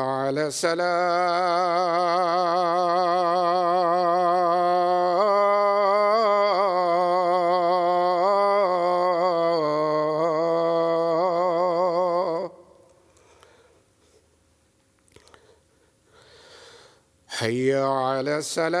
على السلام حي على السلام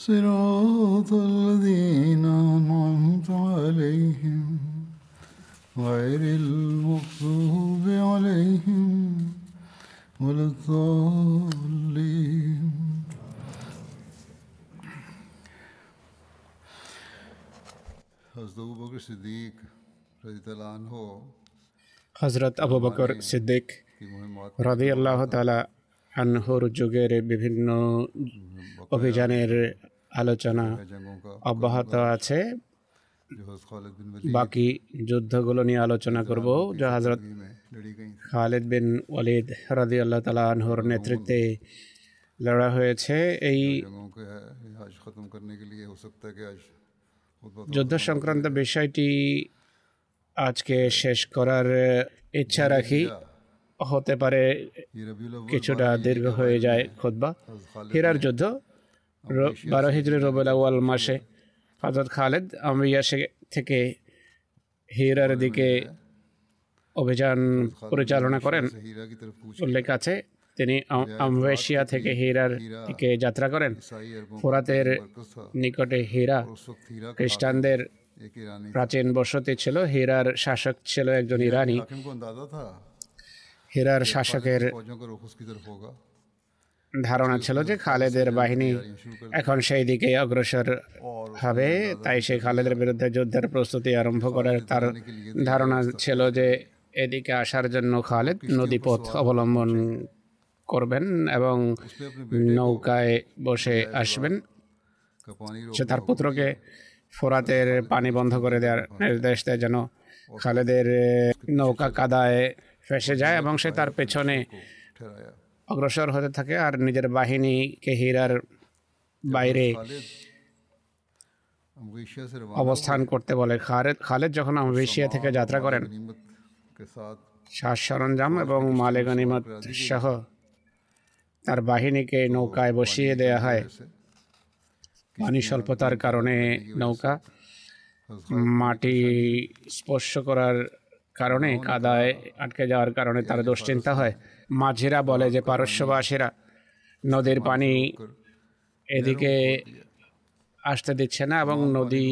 صراط الذين أنعمت عليهم غير المغضوب عليهم ولا الضالين হজরত আবু বকর সিদ্দিক রাদি আল্লাহ তালা আনহর যুগের বিভিন্ন অভিযানের আলোচনা অব্যাহত আছে। বাকি যুদ্ধগুলো নিয়ে আলোচনা করব, যা হজরত খালেদ বিন ওয়ালিদ রাজি আল্লাহ তালা আনহর নেতৃত্বে লড়া হয়েছে। এই যুদ্ধ সংক্রান্ত বিষয়টি আজকে শেষ করার ইচ্ছা রাখি। হতে পারে কিছুটা দীর্ঘ হয়ে যায় খোদবা হীরার যুদ্ধ বারো হিজড়ি রবিউল আউ্য়াল মাসে হাজরত খালেদ আমিয়া থেকে হিরার দিকে অভিযান পরিচালনা করেন। উল্লেখ আছে তিনি আমবেশিয়া থেকে হিরার দিকে যাত্রা করেন। ফোরাতের নিকটে হীরা খ্রিস্টানদের প্রাচীন বসতি ছিল হীরার শাসক ছিল একজন ইরানি। হীরার শাসকের ধারণা ছিল যে খালেদের বাহিনী এখন সেই দিকে অগ্রসর হবে, তাই সেই খালেদের বিরুদ্ধে যুদ্ধের প্রস্তুতি আরম্ভ করার তার ধারণা ছিল যে এদিকে আসার জন্য খালেদ নদীপথ অবলম্বন করবেন এবং নৌকায় বসে আসবেন। সে তার পুত্রকে ফোরাতের পানি বন্ধ করে দেওয়ার নির্দেশ দেয় যেন খালেদের নৌকা কাদায় ফেসে যায় এবং সে তার পেছনে অগ্রসর হতে থাকে আর নিজের বাহিনীকে হীরার বাইরে অবস্থান করতে বলে। খালেদ খালেদ যখন আমবেশিয়া থেকে যাত্রা করেন, সাজ সরঞ্জাম এবং মালে গনিমত সহ তার বাহিনীকে নৌকায় বসিয়ে দেয়া হয়। পানি স্বল্পতার কারণে নৌকা মাটি স্পর্শ করার কারণে কাদায় আটকে যাওয়ার কারণে তার দুশ্চিন্তা হয়। মাঝিরা বলে যে পারস্যবাসীরা নদীর পানি এদিকে আসতে দিচ্ছে না এবং নদী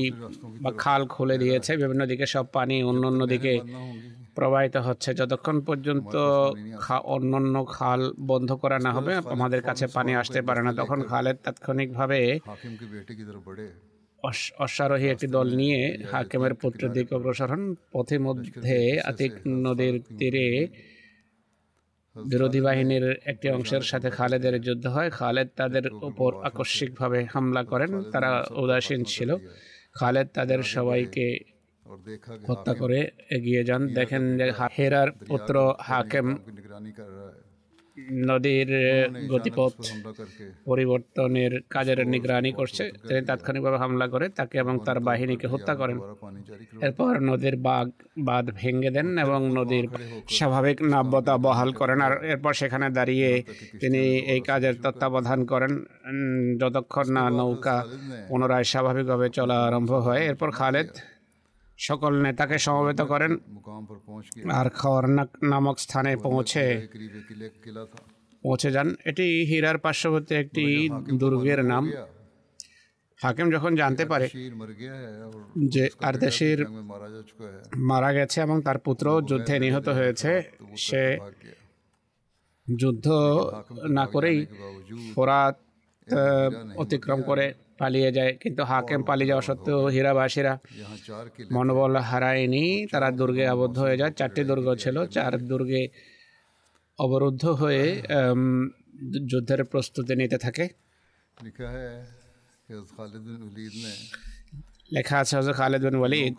বা খাল খুলে দিয়েছে। বিভিন্ন দিকে সব পানি অন্য অন্য দিকে প্রবাহিত হচ্ছে। যতক্ষণ পর্যন্ত অন্য অন্য খাল বন্ধ করা না হবে, আমাদের কাছে পানি আসতে পারে না। তখন খালের তাৎক্ষণিকভাবে অশ্বারোহী একটি দল নিয়ে হাকিমের পুত্রের দিকে অগ্রসর হন। পথে মধ্যে আতিক নদীর তীরে বিরোধী বাহিনীর একটি অংশের সাথে খালেদের যুদ্ধ হয়। খালেদ তাদের উপর আকস্মিকভাবে হামলা করেন। তারা উদাসীন ছিল। খালেদ তাদের সবাইকে হত্যা করে এগিয়ে যান। দেখেন যে হেরার পুত্র হাকেম নদীর গতিপথ পরিবর্তনের কাজের নিগরানি করছে। তিনি তাৎক্ষণিকভাবে হামলা করে তাকে এবং তার বাহিনীকে হত্যা করেন। এরপর নদীর বাঘ বাঁধ ভেঙে দেন এবং নদীর স্বাভাবিক নাব্যতা বহাল করেন। আর এরপর সেখানে দাঁড়িয়ে তিনি এই কাজের তত্ত্বাবধান করেন। যতক্ষণ না নৌকা পুনরায় স্বাভাবিকভাবে চলা আরম্ভ হয়। এরপর খালেদ সকল নেতাকে সমবেত করেন। আর খরনাক নামক স্থানে পৌঁছে পৌঁছে যান। এটি হীরার পার্শ্ববর্তী একটি দুর্গের নাম। হাকিম যখন জানতে পারে যে আরদেশির মারা গেছে এবং তার পুত্র যুদ্ধে নিহত হয়েছে, সে যুদ্ধ না করেই ফোরাত অতিক্রম করে পালিয়ে যায় কিন্তু হাকেম পালিয়ে যাওয়া সত্ত্বেও হীরাবাসীরা মনোবল হারায়নি। তারা দুর্গে আবদ্ধ হয়ে যায়। চারটি দুর্গ ছিল। চার দুর্গে অবরুদ্ধ হয়ে যুদ্ধের প্রস্তুতি নিতে থাকে। লেখা আছে হজর খালেদ বিন ওয়ালিদ।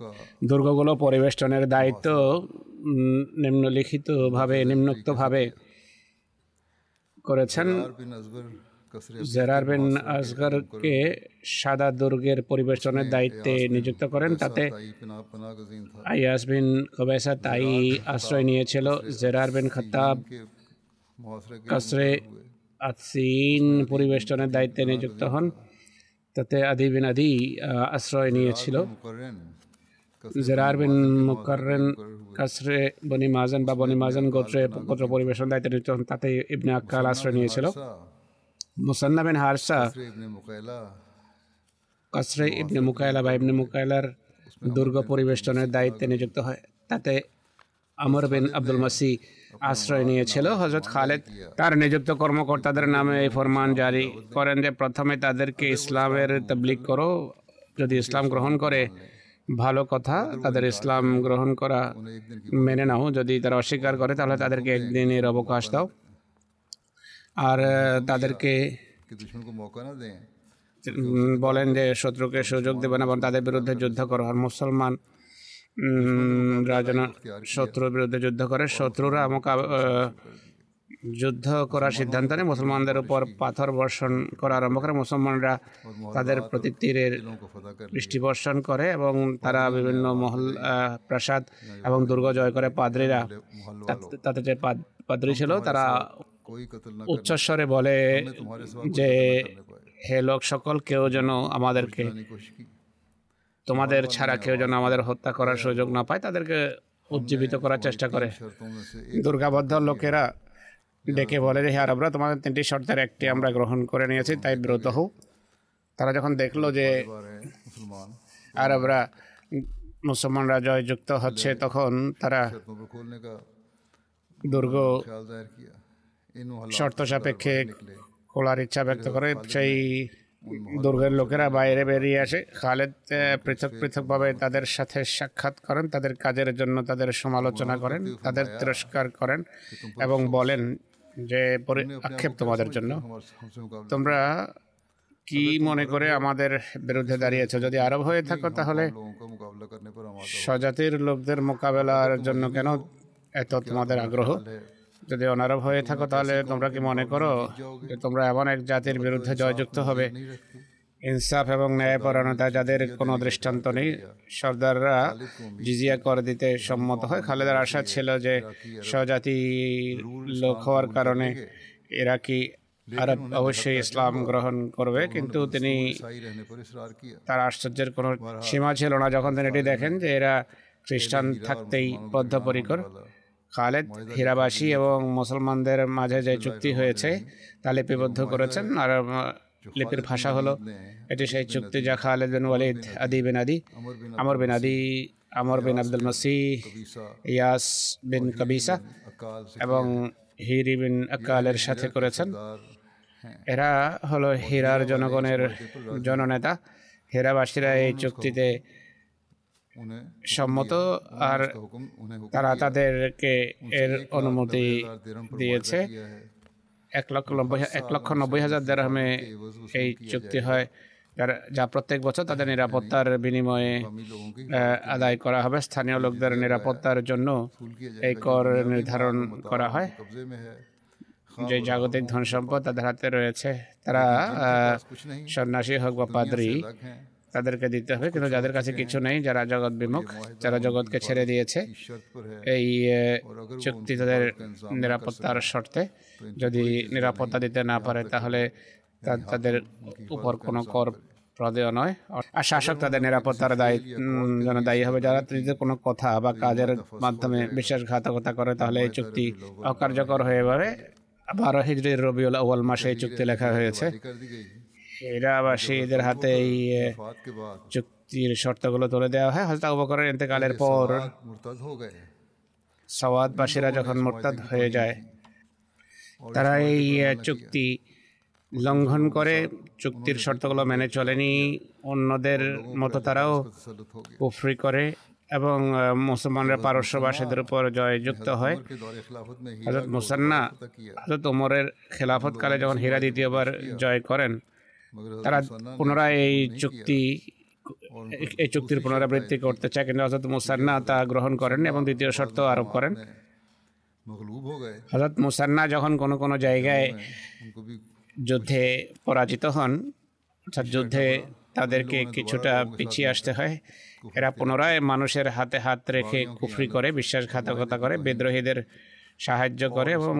দুর্গগুলো পরিবেষ্টনের দায়িত্ব নিম্নলিখিতভাবে নিম্নোক্তভাবে করেছেন। জেরারবেন আসগরকে সাদা দুর্গের পরিবেশনের দায়িত্বে নিযুক্ত করেন তাতে আয়াস বিন কবেসা তাই আশ্রয় নিয়েছিল। জেরারবেন খতাব কাসরে আসিন পরিবেশনের দায়িত্বে নিযুক্ত হন। তাতে আদি বিন আদি আশ্রয় নিয়েছিল। জেরারবিন বিন কাসরে বনি মাজান বা বনি মাজান গোত্রে গোত্র পরিবেশন দায়িত্বে নিযুক্ত হন তাতে ইবনে আক্কাল আশ্রয় নিয়েছিল। মুসান্না বিন হারসা কসরে ইবনে মুকাইলা বা ইবনে মুকাইলার দুর্গ পরিবেষ্টনের দায়িত্বে নিযুক্ত হয়। তাতে আমর বিন আব্দুল মাসি আশ্রয় নিয়েছিল। হজরত খালেদ তার নিযুক্ত কর্মকর্তাদের নামে এই ফরমান জারি করেন যে প্রথমে তাদেরকে ইসলামের তবলিক করো। যদি ইসলাম গ্রহণ করে ভালো কথা। তাদের ইসলাম গ্রহণ করা মেনে নাও। যদি তারা অস্বীকার করে তাহলে তাদেরকে একদিনের অবকাশ দাও। আর তাদেরকে বলেন যে শত্রুকে সুযোগ দেবেন এবং তাদের বিরুদ্ধে যুদ্ধ করো। আর মুসলমান রাজনা শত্রুর বিরুদ্ধে যুদ্ধ করে। শত্রুরা মোকা যুদ্ধ করার সিদ্ধান্ত নেয় মুসলমানদের উপর পাথর বর্ষণ করা আরম্ভ করে। মুসলমানরা তাদের প্রতি তীরের বৃষ্টি বর্ষণ করে এবং তারা বিভিন্ন মহল প্রাসাদ এবং দুর্গ জয় করে। পাদ্রীরা তাদের যে পাদ্রী ছিল তারা উচ্চস্বরে বলে যে হে লোক সকল কেউ যেন আমাদেরকে তোমাদের ছাড়া কেউ যেন আমাদের হত্যা করার সুযোগ না পায় তাদেরকে উজ্জীবিত করার চেষ্টা করে দুর্গাবদ্ধ লোকেরা ডেকে বলে যে হ্যাঁ আমরা তোমাদের তিনটি শর্তের একটি আমরা গ্রহণ করে নিয়েছি তাই ব্রত হোক তারা যখন দেখল যে আরবরা মুসলমানরা জয়যুক্ত হচ্ছে তখন তারা দুর্গ শর্ত সাপেক্ষে খোলার ইচ্ছা ব্যক্ত করে সেই দুর্গের লোকেরা বাইরে বেরিয়ে আসে। খালেদ পৃথক পৃথকভাবে তাদের সাথে সাক্ষাৎ করেন তাদের কাজের জন্য তাদের সমালোচনা করেন তাদের তিরস্কার করেন এবং বলেন যে পরে আক্ষেপ তোমাদের জন্য। তোমরা কি মনে করে আমাদের বিরুদ্ধে দাঁড়িয়েছ? যদি আরব হয়ে থাকো তাহলে স্বজাতির লোকদের মোকাবেলার জন্য কেন এত তোমাদের আগ্রহ? যদি অনারব হয়ে থাকো, তাহলে তোমরা কি মনে করো যে তোমরা এমন এক জাতির বিরুদ্ধে জয়যুক্ত হবে? ইনসাফ এবং ন্যায়পরায়ণতা যাদের কোনো দৃষ্টান্ত নেই, সর্দাররা জিজিয়া কর দিতে সম্মত হয়। খালেদার আশা ছিল যে স্বজাতি লোক হওয়ার কারণে এরা কি আরব অবশ্যই ইসলাম গ্রহণ করবে, কিন্তু তিনি তার আশ্চর্যের কোনো সীমা ছিল না। যখন তিনি এটি দেখেন যে এরা খ্রিস্টান থাকতেই বদ্ধপরিকর খালেদ হীরাবাসী এবং মুসলমানদের মাঝে যে চুক্তি হয়েছে তা লিপিবদ্ধ করেছেন আর লিপির ভাষা হলো এটি সেই চুক্তি যা খালেদ বিন ওয়ালিদ আদি বিন আদি আমর বিন আদি আমর বিন আব্দুল মসি ইয়াস বিন কবিসা এবং হিরি বিন আকালের সাথে করেছেন। এরা হলো হীরার জনগণের জননেতা। হীরাবাসীরা এই চুক্তিতে সম্মত আর তারা তাদেরকে এর অনুমতি দিয়েছে। এক লক্ষ নব্বই এক লক্ষ নব্বই হাজার দেড়হামে এই চুক্তি হয়। যা প্রত্যেক বছর তাদের নিরাপত্তার বিনিময়ে আদায় করা হবে। স্থানীয় লোকদের নিরাপত্তার জন্য এই কর নির্ধারণ করা হয়। যে জাগতিক ধন সম্পদ তাদের হাতে রয়েছে। তারা সন্ন্যাসী হোক বা পাদ্রী তাদেরকে দিতে হবে। কিন্তু যাদের কাছে কিছু নেই, যারা জগৎ বিমুখ, যারা জগৎকে ছেড়ে দিয়েছে, এই চুক্তি তাদের নিরাপত্তার শর্তে যদি নিরাপত্তা দিতে না পারে, তাহলে তাদের উপর কোনো কর প্রদেয় নয়। আর শাসক তাদের নিরাপত্তার দায়ী জন্য দায়ী হবে। যারা যদি কোনো কথা বা কাজের মাধ্যমে বিশ্বাসঘাতকতা করে, তাহলে এই চুক্তি অকার্যকর হয়ে যাবে বারো হিজড়ির রবিউল আউ্বাল মাসে এই চুক্তি লেখা হয়েছে। ইরাবাসীদের হাতে এই চুক্তির শর্তগুলো তুলে দেওয়া হয়। হজরত আবু বকরের ইন্তেকালের পর সওয়াদবাসীরা যখন মোরতাদ হয়ে যায় তারা এই চুক্তি লঙ্ঘন করে চুক্তির শর্তগুলো মেনে চলেনি। অন্যদের মতো তারাও কুফরি করে এবং মুসলমানরা পারস্যবাসীদের উপর জয়যুক্ত হয়। হজরত মুসান্না হজরত ওমরের খেলাফতকালে যখন হীরা দ্বিতীয়বার জয় করেন তারা পুনরায় এই চুক্তি এই চুক্তির পুনরাবৃত্তি করতে চায় কিন্তু হজরত মুসান্না তা গ্রহণ করেন এবং দ্বিতীয় শর্ত আরোপ করেন। হজরত মুসান্না যখন কোনো কোনো জায়গায় যুদ্ধে পরাজিত হন অর্থাৎ যুদ্ধে তাদেরকে কিছুটা পিছিয়ে আসতে হয়। এরা পুনরায় মানুষের হাতে হাত রেখে কুফরি করে বিশ্বাসঘাতকতা করে বিদ্রোহীদের সাহায্য করে এবং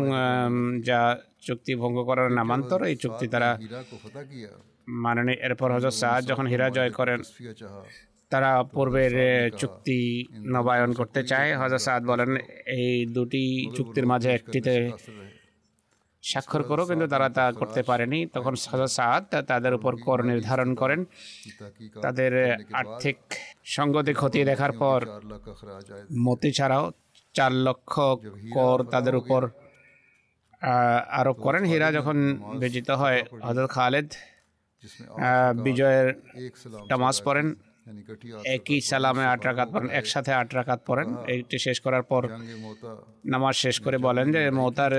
যা চুক্তি ভঙ্গ করার নামান্তর, এই চুক্তি তারা মাননীয় এরপর হজরত শাহ যখন হীরা জয় করেন, তারা পূর্বের চুক্তি নবায়ন করতে চায় হজরত সাদ বলেন, এই দুটি চুক্তির মাঝে একটিতে স্বাক্ষর করো, কিন্তু তারা তা করতে পারেনি। তখন হজরত সাদ তাদের উপর কর নির্ধারণ করেন। তাদের আর্থিক সঙ্গতি ক্ষতি দেখার পর, মতি ছাড়াও চার লক্ষ কর তাদের উপর আরোপ করেন। হীরা যখন বিজিত হয় হজরত খালেদ বিজয়ের নামাজ পড়েন। একই সালামে আট রাকাত পড়েন একসাথে আট রাকাত পড়েন। এইটি শেষ করার পর নামাজ শেষ করে বলেন যে মোতার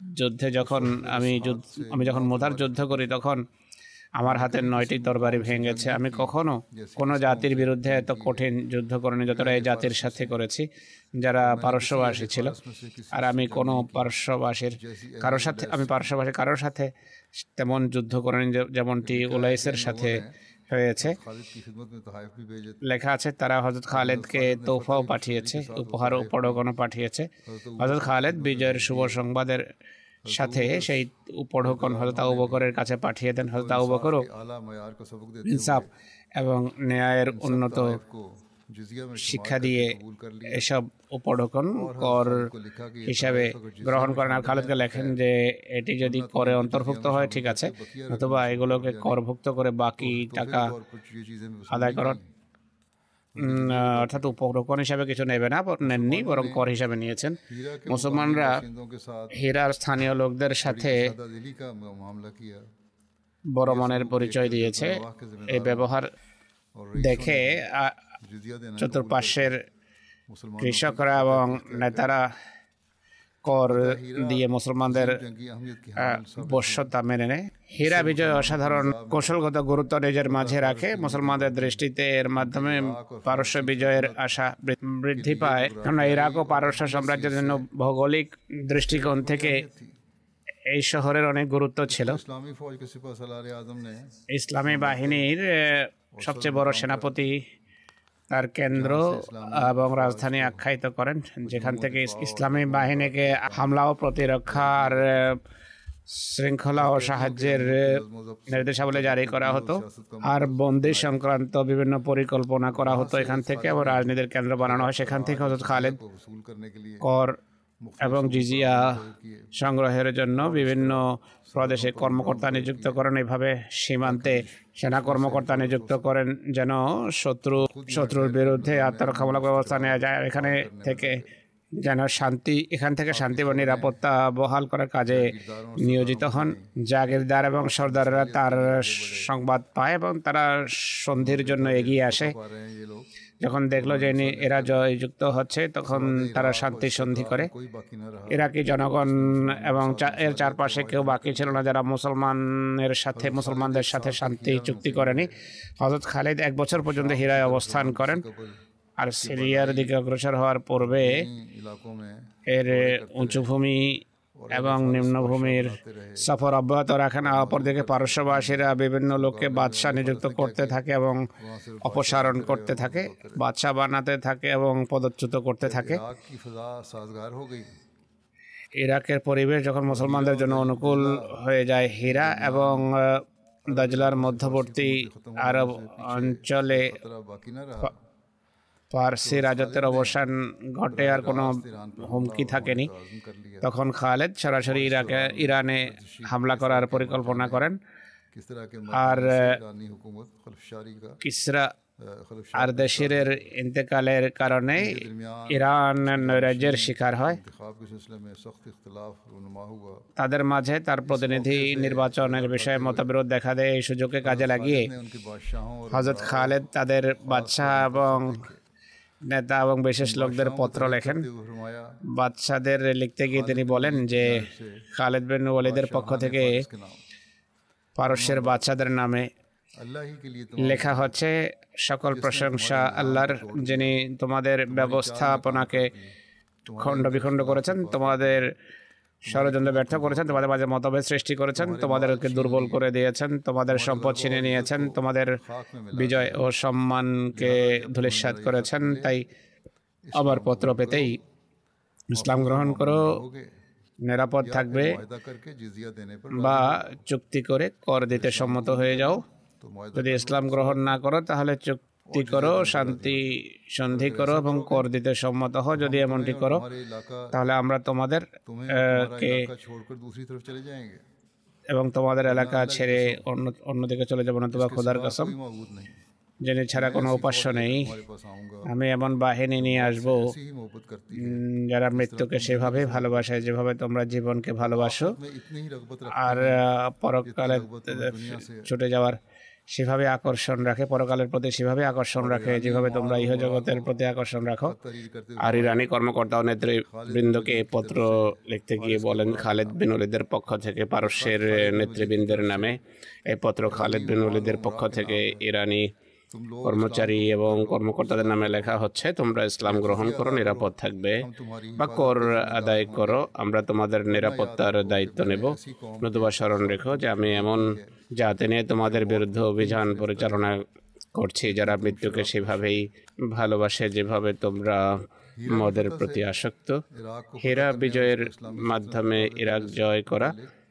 যুদ্ধে যখন আমি আমি যখন মোতার যুদ্ধ করি তখন আমার হাতের নয়টি তরবারি ভেঙেছে। আমি কখনো কোনো জাতির বিরুদ্ধে এত কঠিন যুদ্ধ করিনি যতটা এই জাতির সাথে করেছি, যারা পারস্যবাসী ছিল। আর আমি কোনো পারস্যবাসীর কারোর সাথে আমি পার্শ্ববাসী কারোর সাথে তেমন যুদ্ধ করিনি যেমনটি উলাইসের সাথে হয়েছে। লেখা আছে, তারা হজরত খালেদকে তোফাও পাঠিয়েছে, উপহার উপঢৌকনও পাঠিয়েছে। হজরত খালেদ বিজয়ের শুভ সংবাদের সাথে সেই উপঢকন হজরত আবু বকরের কাছে পাঠিয়ে দেন হজরত আবু বকরও ইনসাফ এবং ন্যায়ের উন্নত শিক্ষা দিয়ে এসব উপঢকন কর হিসাবে গ্রহণ করেন। আর খালেদকে লেখেন যে এটি যদি করে অন্তর্ভুক্ত হয় ঠিক আছে। অথবা এগুলোকে করভুক্ত করে বাকি টাকা আদায় করার অর্থাৎ উপগ্রহণ হিসাবে কিছু নেবে না নেননি বরং কর হিসাবে নিয়েছেন। মুসলমানরা হীরার স্থানীয় লোকদের সাথে বড় মনের পরিচয় দিয়েছে। এই ব্যবহার দেখে চতুর্পাশের কৃষকরা এবং নেতারা কর দিয়ে মুসলমানদের বশ্যতা মেনে নেয়। হীরা বিজয় অসাধারণ কৌশলগত গুরুত্ব নিজের মাঝে রাখে। মুসলমানদের দৃষ্টিতে এর মাধ্যমে পারস্য বিজয়ের আশা বৃদ্ধি পায়। কেননা ইরাক ও পারস্য সাম্রাজ্যের জন্য ভৌগোলিক দৃষ্টিকোণ থেকে এই শহরের অনেক গুরুত্ব ছিল। ইসলামী বাহিনীর সবচেয়ে বড় সেনাপতি তার কেন্দ্র এবং রাজধানী আখ্যায়িত করেন, যেখান থেকে ইসলামী বাহিনীকে হামলা ও প্রতিরক্ষার শৃঙ্খলা ও সাহায্যের নির্দেশাবলী জারি করা হতো। আর বন্দি সংক্রান্ত বিভিন্ন পরিকল্পনা করা হতো এখান থেকে এবং রাজনীতির কেন্দ্র বানানো হয় সেখান থেকে হজরত খালেদ কর এবং জিজিয়া সংগ্রহের জন্য বিভিন্ন প্রদেশে কর্মকর্তা নিযুক্ত করেন। এইভাবে সীমান্তে সেনা কর্মকর্তা নিযুক্ত করেন যেন শত্রু শত্রুর বিরুদ্ধে আত্মরক্ষামূলক ব্যবস্থা নেওয়া যায়। এখানে থেকে যেন শান্তি এখান থেকে শান্তি বা নিরাপত্তা বহাল করার কাজে নিয়োজিত হন। জাগিরদার এবং সর্দাররা তার সংবাদ পায় এবং তারা সন্ধির জন্য এগিয়ে আসে। যখন দেখল যে এরা জয়যুক্ত হচ্ছে তখন তারা শান্তি সন্ধি করে। ইরাকি জনগণ এবং এর চারপাশে কেউ বাকি ছিল না যারা মুসলমানের সাথে মুসলমানদের সাথে শান্তি চুক্তি করেনি। হজরত খালেদ এক বছর পর্যন্ত হীরায় অবস্থান করেন। আর সিরিয়ার দিকে অগ্রসর হওয়ার পূর্বে এর উঁচুভূমি এবং নিম্নভূমির সফর অব্যাহত রাখেন। অপরদিকে পারস্যবাসীরা বিভিন্ন লোককে বাদশাহ নিযুক্ত করতে থাকে এবং অপসারণ করতে থাকে বাদশাহ বানাতে থাকে এবং পদচ্যুত করতে থাকে। ইরাকের পরিবেশ যখন মুসলমানদের জন্য অনুকূল হয়ে যায় হীরা এবং দাজলার মধ্যবর্তী আরব অঞ্চলে ফার্সি রাজত্বের অবসান ঘটে আর কোনো হুমকি থাকেনি। তখন খালেদ সরাসরি ইরাকে ইরানে হামলা করার পরিকল্পনা করেন। আর কিসরা আর দেশের ইন্তেকালের কারণে ইরান নৈরাজ্যের শিকার হয়। তাদের মাঝে তার প্রতিনিধি নির্বাচনের বিষয়ে মতবিরোধ দেখা দেয় এই সুযোগে কাজে লাগিয়ে হজরত খালেদ তাদের বাদশাহ এবং নেতা এবং বিশেষ লোকদের পত্র লেখেন। বাদশাদের লিখতে গিয়ে তিনি বলেন যে খালেদ বিন ওয়ালিদের পক্ষ থেকে পারস্যের বাচ্চাদের নামে লেখা হচ্ছে সকল প্রশংসা আল্লাহর যিনি তোমাদের ব্যবস্থাপনাকে খণ্ড বিখণ্ড করেছেন তোমাদের ষড়যন্ত্র ব্যর্থ করেছেন, তোমাদের মাঝে মতভেদ সৃষ্টি করেছেন, তোমাদেরকে দুর্বল করে দিয়েছেন, তোমাদের সম্পদ ছিনে নিয়েছেন, তোমাদের বিজয় ও সম্মানকে ধুলিস্বাদ করেছেন, তাই আবার পত্র পেতেই ইসলাম গ্রহণ করো, নিরাপদ থাকবে বা চুক্তি করে কর দিতে সম্মত হয়ে যাও। যদি ইসলাম গ্রহণ না করো, তাহলে চুক্তি মুক্তি করো শান্তি সন্ধি করো এবং কর দিতে সম্মত হও। যদি এমনটি করো তাহলে আমরা তোমাদের এবং তোমাদের এলাকা ছেড়ে অন্য অন্যদিকে চলে যাব না তোমার খোদার কসম। জেনে ছাড়া কোনো উপাস্য নেই। আমি এমন বাহিনী নিয়ে আসব। যারা মৃত্যুকে সেভাবে ভালোবাসে যেভাবে তোমরা জীবনকে ভালোবাসো। আর পরকালে ছুটে যাওয়ার সেভাবে আকর্ষণ রাখে পরকালের প্রতি সেভাবে আকর্ষণ রাখে যেভাবে তোমরা ইহ জগতের প্রতি আকর্ষণ রাখো। আর ইরানি কর্মকর্তা ও নেতৃবৃন্দকে পত্র লিখতে গিয়ে বলেন খালেদ বিনলিদের পক্ষ থেকে পারস্যের নেতৃবৃন্দের নামে এই পত্র খালেদ বিনুলিদের পক্ষ থেকে ইরানি কর্মচারী এবং কর্মকর্তাদের নামে লেখা হচ্ছে তোমরা ইসলাম গ্রহণ করো নিরাপদ থাকবে বা কর আদায় করো আমরা তোমাদের নিরাপত্তার দায়িত্ব নেব। নতুবা স্মরণ রেখো যে আমি এমন যাতে নিয়ে তোমাদের বিরুদ্ধে অভিযান পরিচালনা করছি। যারা মৃত্যুকে সেভাবেই ভালোবাসে যেভাবে তোমরা মদের প্রতি আসক্ত হেরা বিজয়ের মাধ্যমে ইরাক জয় করা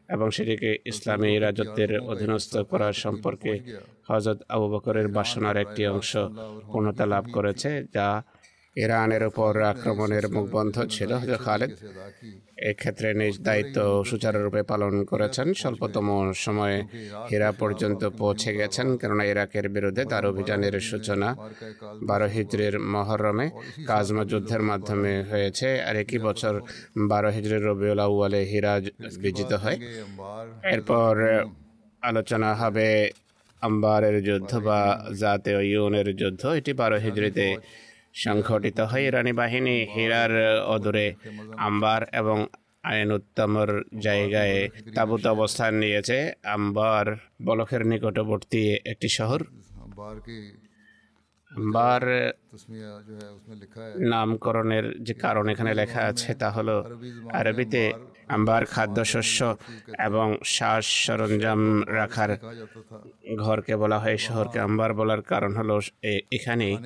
এবং সেটিকে ইসলামী রাজত্বের অধীনস্থ করা সম্পর্কে হজরত আবু বকরের বাসনার একটি অংশ পূর্ণতা লাভ করেছে, যা ইরানের উপর আক্রমণের মুখবন্ধ ছিল। হজরত খালেদ এক্ষেত্রে নিজ দায়িত্ব সুচারুরূপে পালন করেছেন। স্বল্পতম সময়ে হীরা পর্যন্ত পৌঁছে গেছেন, কেননা ইরাকের বিরুদ্ধে তার অভিযানের সূচনা বারো হিজড়ির মহরমে কাজমা যুদ্ধের মাধ্যমে হয়েছে। আর একই বছর বারো হিজড়ির রবিউল আউ্বালে হীরা বিজিত হয়। এরপর আলোচনা হবে আম্বারের যুদ্ধ বা জাতে ইউনের যুদ্ধ এটি বারো হিজড়িতে সংঘটিত হয় ইরানি বাহিনী হীরার অদূরে আম্বার এবং আইন উত্তমর জায়গায় তাবুত অবস্থান নিয়েছে আম্বার বলকের নিকটবর্তী একটি শহর বার নামকরণের যে কারণ এখানে লেখা আছে তা হলো আরবিতে আম্বার খাদ্যশস্য এবং শ্বাস সরঞ্জাম রাখার ঘরকে বলা হয় শহরকে আম্বার বলার কারণ হলো এখানে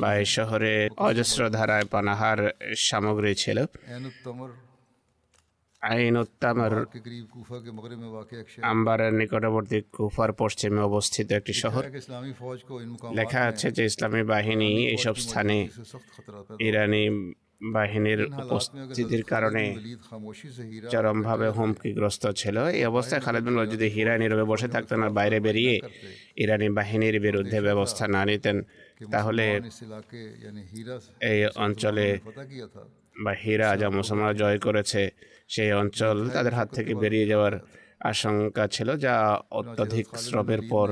বা এই শহরে অজস্র ধারায় পানাহার সামগ্রী ছিল। আইন উত্তামার আম্বারের নিকটবর্তী কুফার পশ্চিমে অবস্থিত একটি শহর। লেখা আছে যে ইসলামী বাহিনী এইসব স্থানে ইরানি বাহিনীর উপস্থিতির কারণে চরমভাবে হুমকিগ্রস্ত ছিল। এই অবস্থায় খালেদ বিন ওয়ালিদ যদি হীরা নীরবে বসে থাকতেন আর বাইরে বেরিয়ে ইরানি বাহিনীর বিরুদ্ধে ব্যবস্থা না নিতেন তাহলে এই অঞ্চলে বা হীরা যা মুসলমানরা জয় করেছে সেই অঞ্চল তাদের হাত থেকে বেরিয়ে যাওয়ার আশঙ্কা ছিল যা অত্যধিক শ্রমের পর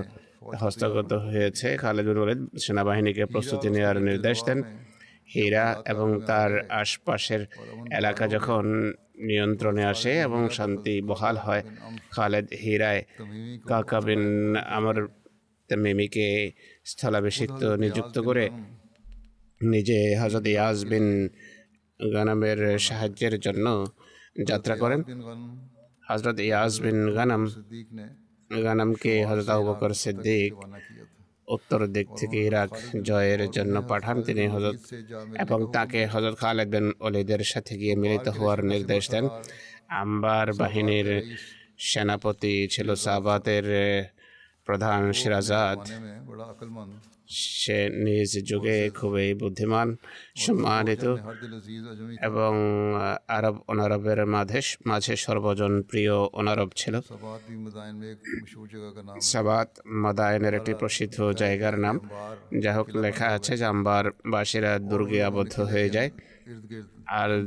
হস্তগত হয়েছে। খালেদ বিন ওয়ালিদ সেনাবাহিনীকে প্রস্তুতি নেওয়ার নির্দেশ দেন। হীরা এবং তার আশপাশের এলাকা যখন নিয়ন্ত্রণে আসে এবং শান্তি বহাল হয় খালেদ হীরায় কাকা বিন আমার মিমিকে স্থলাভিষিক্ত নিযুক্ত করে নিজে হজরত ইয়াজ বিন গানামের সাহায্যের জন্য যাত্রা করেন। হজরত ইয়াজ বিন গানাম গানামকে হজরত আবু বকর সিদ্দিক উত্তর দিক থেকে ইরাক জয়ের জন্য পাঠান তিনি হজরত এবং তাকে হজরত খালেদ বিন অলিদের সাথে গিয়ে মিলিত হওয়ার নির্দেশ দেন। আম্বার বাহিনীর সেনাপতি ছিল সাবাতের প্রধান সিরাজাদ। সে নিজ যুগে খুবই বুদ্ধিমান সম্মানিত এবং আরব অনারবের মাঝে মাঝে সর্বজন প্রিয় অনারব ছিল। সাবাত মাদায়নের একটি প্রসিদ্ধ জায়গার নাম। যা হোক লেখা আছে যে আম্বার বাসীরা দুর্গে আবদ্ধ হয়ে যায়। আর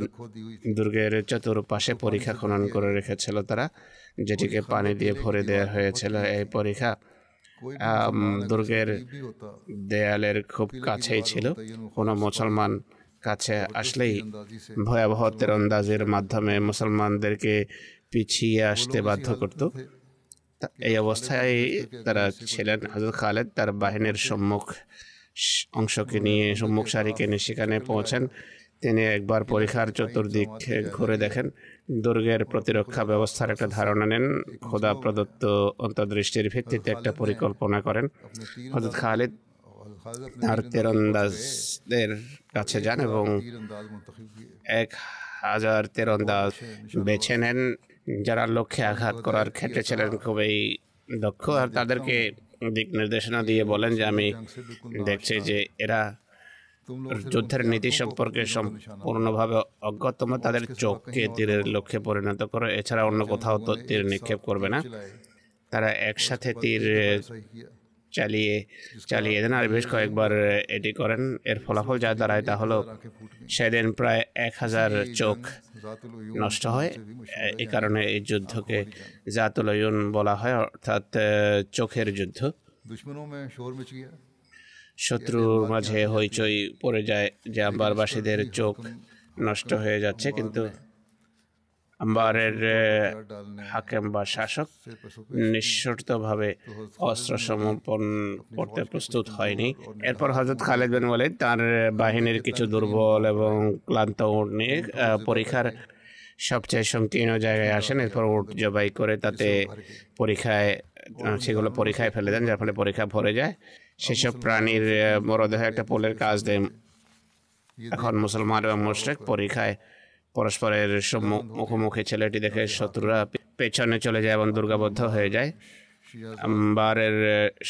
দুর্গের চতুর্পাশে পরীক্ষা খনন করে রেখেছিল তারা। যেটিকে পানি দিয়ে ভরে দেওয়া হয়েছিল এই পরীক্ষা। দুর্গের দেয়ালের খুব কাছেই ছিল। কোনো মুসলমান কাছে আসলেই ভয়াবহ তেরন্দাজের মাধ্যমে মুসলমানদেরকে পিছিয়ে আসতে বাধ্য করত। এই অবস্থায় তারা ছিলেন হাজর খালেদ। তার বাহিনীর সম্মুখ অংশকে নিয়ে, সম্মুখ সারিকে নিয়ে সেখানে পৌঁছেন। তিনি একবার পরীক্ষার চতুর্দিক ঘুরে দেখেন। দুর্গের প্রতিরক্ষা ব্যবস্থার একটা ধারণা নেন। খোদা প্রদত্ত অন্তর্দৃষ্টির ভিত্তিতে একটা পরিকল্পনা করেন। হজরত খালিদ তার তেরন্দাজদের কাছে যান এবং এক হাজার তেরন্দাজ বেছে নেন, যারা লক্ষ্যে আঘাত করার ক্ষেত্রে ছিলেন খুবই দক্ষ। আর তাদেরকে দিক নির্দেশনা দিয়ে বলেন যে, আমি দেখছি যে এরা যুদ্ধের নীতি সম্পর্কে সম্পূর্ণভাবে অজ্ঞতম তাদের চোখকে তীরের লক্ষ্যে পরিণত করে। এছাড়া অন্য কোথাও তো তীর নিক্ষেপ করবে না। তারা একসাথে তীর চালিয়ে চালিয়ে দেন আর বেশ কয়েকবার এটি করেন। এর ফলাফল যা দাঁড়ায় তা হলো সেদিন প্রায় এক হাজার চোখ নষ্ট হয়। এই কারণে এই যুদ্ধকে জাতুলয়ন বলা হয় অর্থাৎ চোখের যুদ্ধ। শত্রুর মাঝে হইচই পড়ে যায় যে আম্বারবাসীদের চোখ নষ্ট হয়ে যাচ্ছে কিন্তু আম্বারের হাকেম বা শাসক নিঃশর্তভাবে অস্ত্র সমর্পণ করতে প্রস্তুত হয়নি। এরপর হজরত খালেদ বিন ওয়ালিদ তার বাহিনীর কিছু দুর্বল এবং ক্লান্ত নিয়ে পরীক্ষার সবচেয়ে সংকীর্ণ জায়গায় আসেন। এরপর উঠ জবাই করে তাতে পরীক্ষায় সেগুলো পরীক্ষায় ফেলে দেন যার ফলে পরীক্ষা ভরে যায়। সেসব প্রাণীর মরদেহ একটা পোলের কাজ দেয়। এখন মুসলমান এবং মোশরেক পরীক্ষায় পরস্পরের মুখোমুখি ছেলেটি দেখে শত্রুরা পেছনে চলে যায় এবং দুর্গাবদ্ধ হয়ে যায়। আম্বারের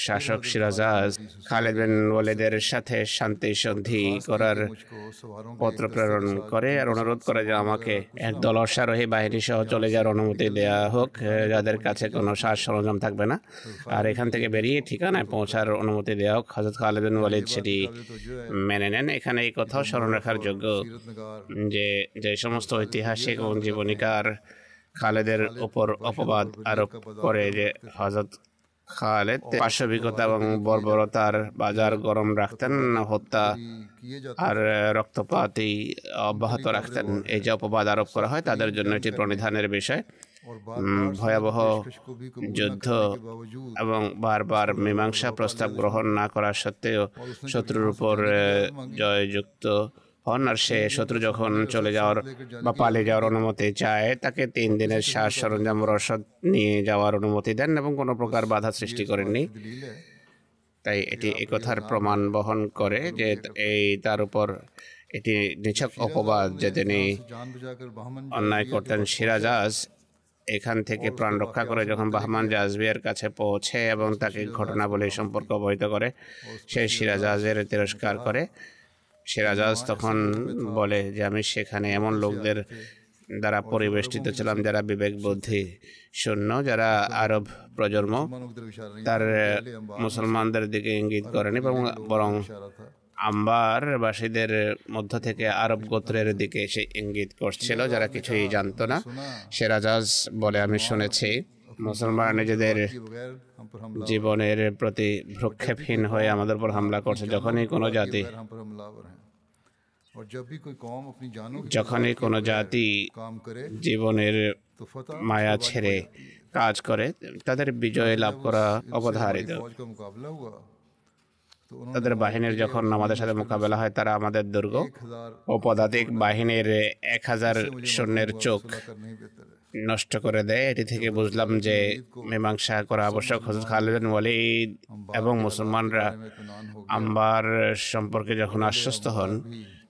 শাসক সিরাজাজ খালেদ বিন ওয়ালিদের সাথে শান্তি সন্ধি করার পত্র প্রেরণ করে আর অনুরোধ করে যে আমাকে একদল অশ্বারোহী বাহিনী সহ চলে যাওয়ার অনুমতি দেওয়া হোক যাদের কাছে কোনো সাজ সরঞ্জাম থাকবে না। আর এখান থেকে বেরিয়ে ঠিকানায় পৌঁছার অনুমতি দেওয়া হোক হজরত খালেদ বিন ওয়ালিদ সেটি মেনে নেন। এখানে এই কথাও স্মরণ রাখার যোগ্য যে যে সমস্ত ঐতিহাসিক এবং জীবনীকার খালেদের উপর অপবাদ আরোপ করে যে হজরত খালেদ পার্শ্ববিকতা এবং বর্বরতার বাজার গরম রাখতেন হত্যা আর রক্তপাতই অব্যাহত রাখতেন। এই যে অপবাদ আরোপ করা হয় তাদের জন্য এটি প্রণিধানের বিষয়। ভয়াবহ যুদ্ধ এবং বারবার মীমাংসা প্রস্তাব গ্রহণ না করা সত্ত্বেও শত্রুর উপর জয়যুক্ত অন্যার্সে শত্রু যখন চলে যাওয়ার বা পালিয়ে যাওয়ার অনুমতি চায়, তাকে তিন দিনের শ্বাস সরঞ্জাম রসদ নিয়ে যাওয়ার অনুমতি দেন এবং কোনো প্রকার বাধা সৃষ্টি করেননি। তাই এটি একথার প্রমাণ বহন করে যে এই তার উপর এটি নিছক অপবাদ যে তিনি অন্যায় করতেন সিরাজাজ। এখান থেকে প্রাণ রক্ষা করে যখন বাহমান জাজবিয়ার কাছে পৌঁছে এবং তাকে ঘটনাবলী সম্পর্ক অবহিত করে, সে সিরাজাজের তিরস্কার করে। সিরাজাজ তখন বলে যে আমি সেখানে এমন লোকদের দ্বারা পরিবেষ্টিত ছিলাম যারা বিবেক বুদ্ধি শূন্য যারা আরব প্রজন্ম তার মুসলমানদের দিকে ইঙ্গিত করেন এবং বরং আম্বার বাসীদের মধ্য থেকে আরব গোত্রের দিকে সে ইঙ্গিত করছিল যারা কিছুই জানতো না। সেরাজাজ বলে আমি শুনেছি। মুসলমানরা নিজেদের জীবনের প্রতি ভ্রক্ষেপহীন হয়ে আমাদের উপর হামলা করছে যখনই কোনো জাতি যখনই কোনো জাতি জীবনের মায়া ছেড়ে কাজ করে তাদের বিজয় লাভ করা অবধারিত তাদের বাহিনীর যখন আমাদের সাথে মোকাবেলা হয় তারা আমাদের দুর্গ ও পদাতিক বাহিনীর এক হাজার সৈন্যের চোখ নষ্ট করে দেয় এটি থেকে বুঝলাম যে মীমাংসা করা আবশ্যক হজরত খালেদ ওয়ালিদ এবং মুসলমানরা আম্বার সম্পর্কে যখন আশ্বস্ত হন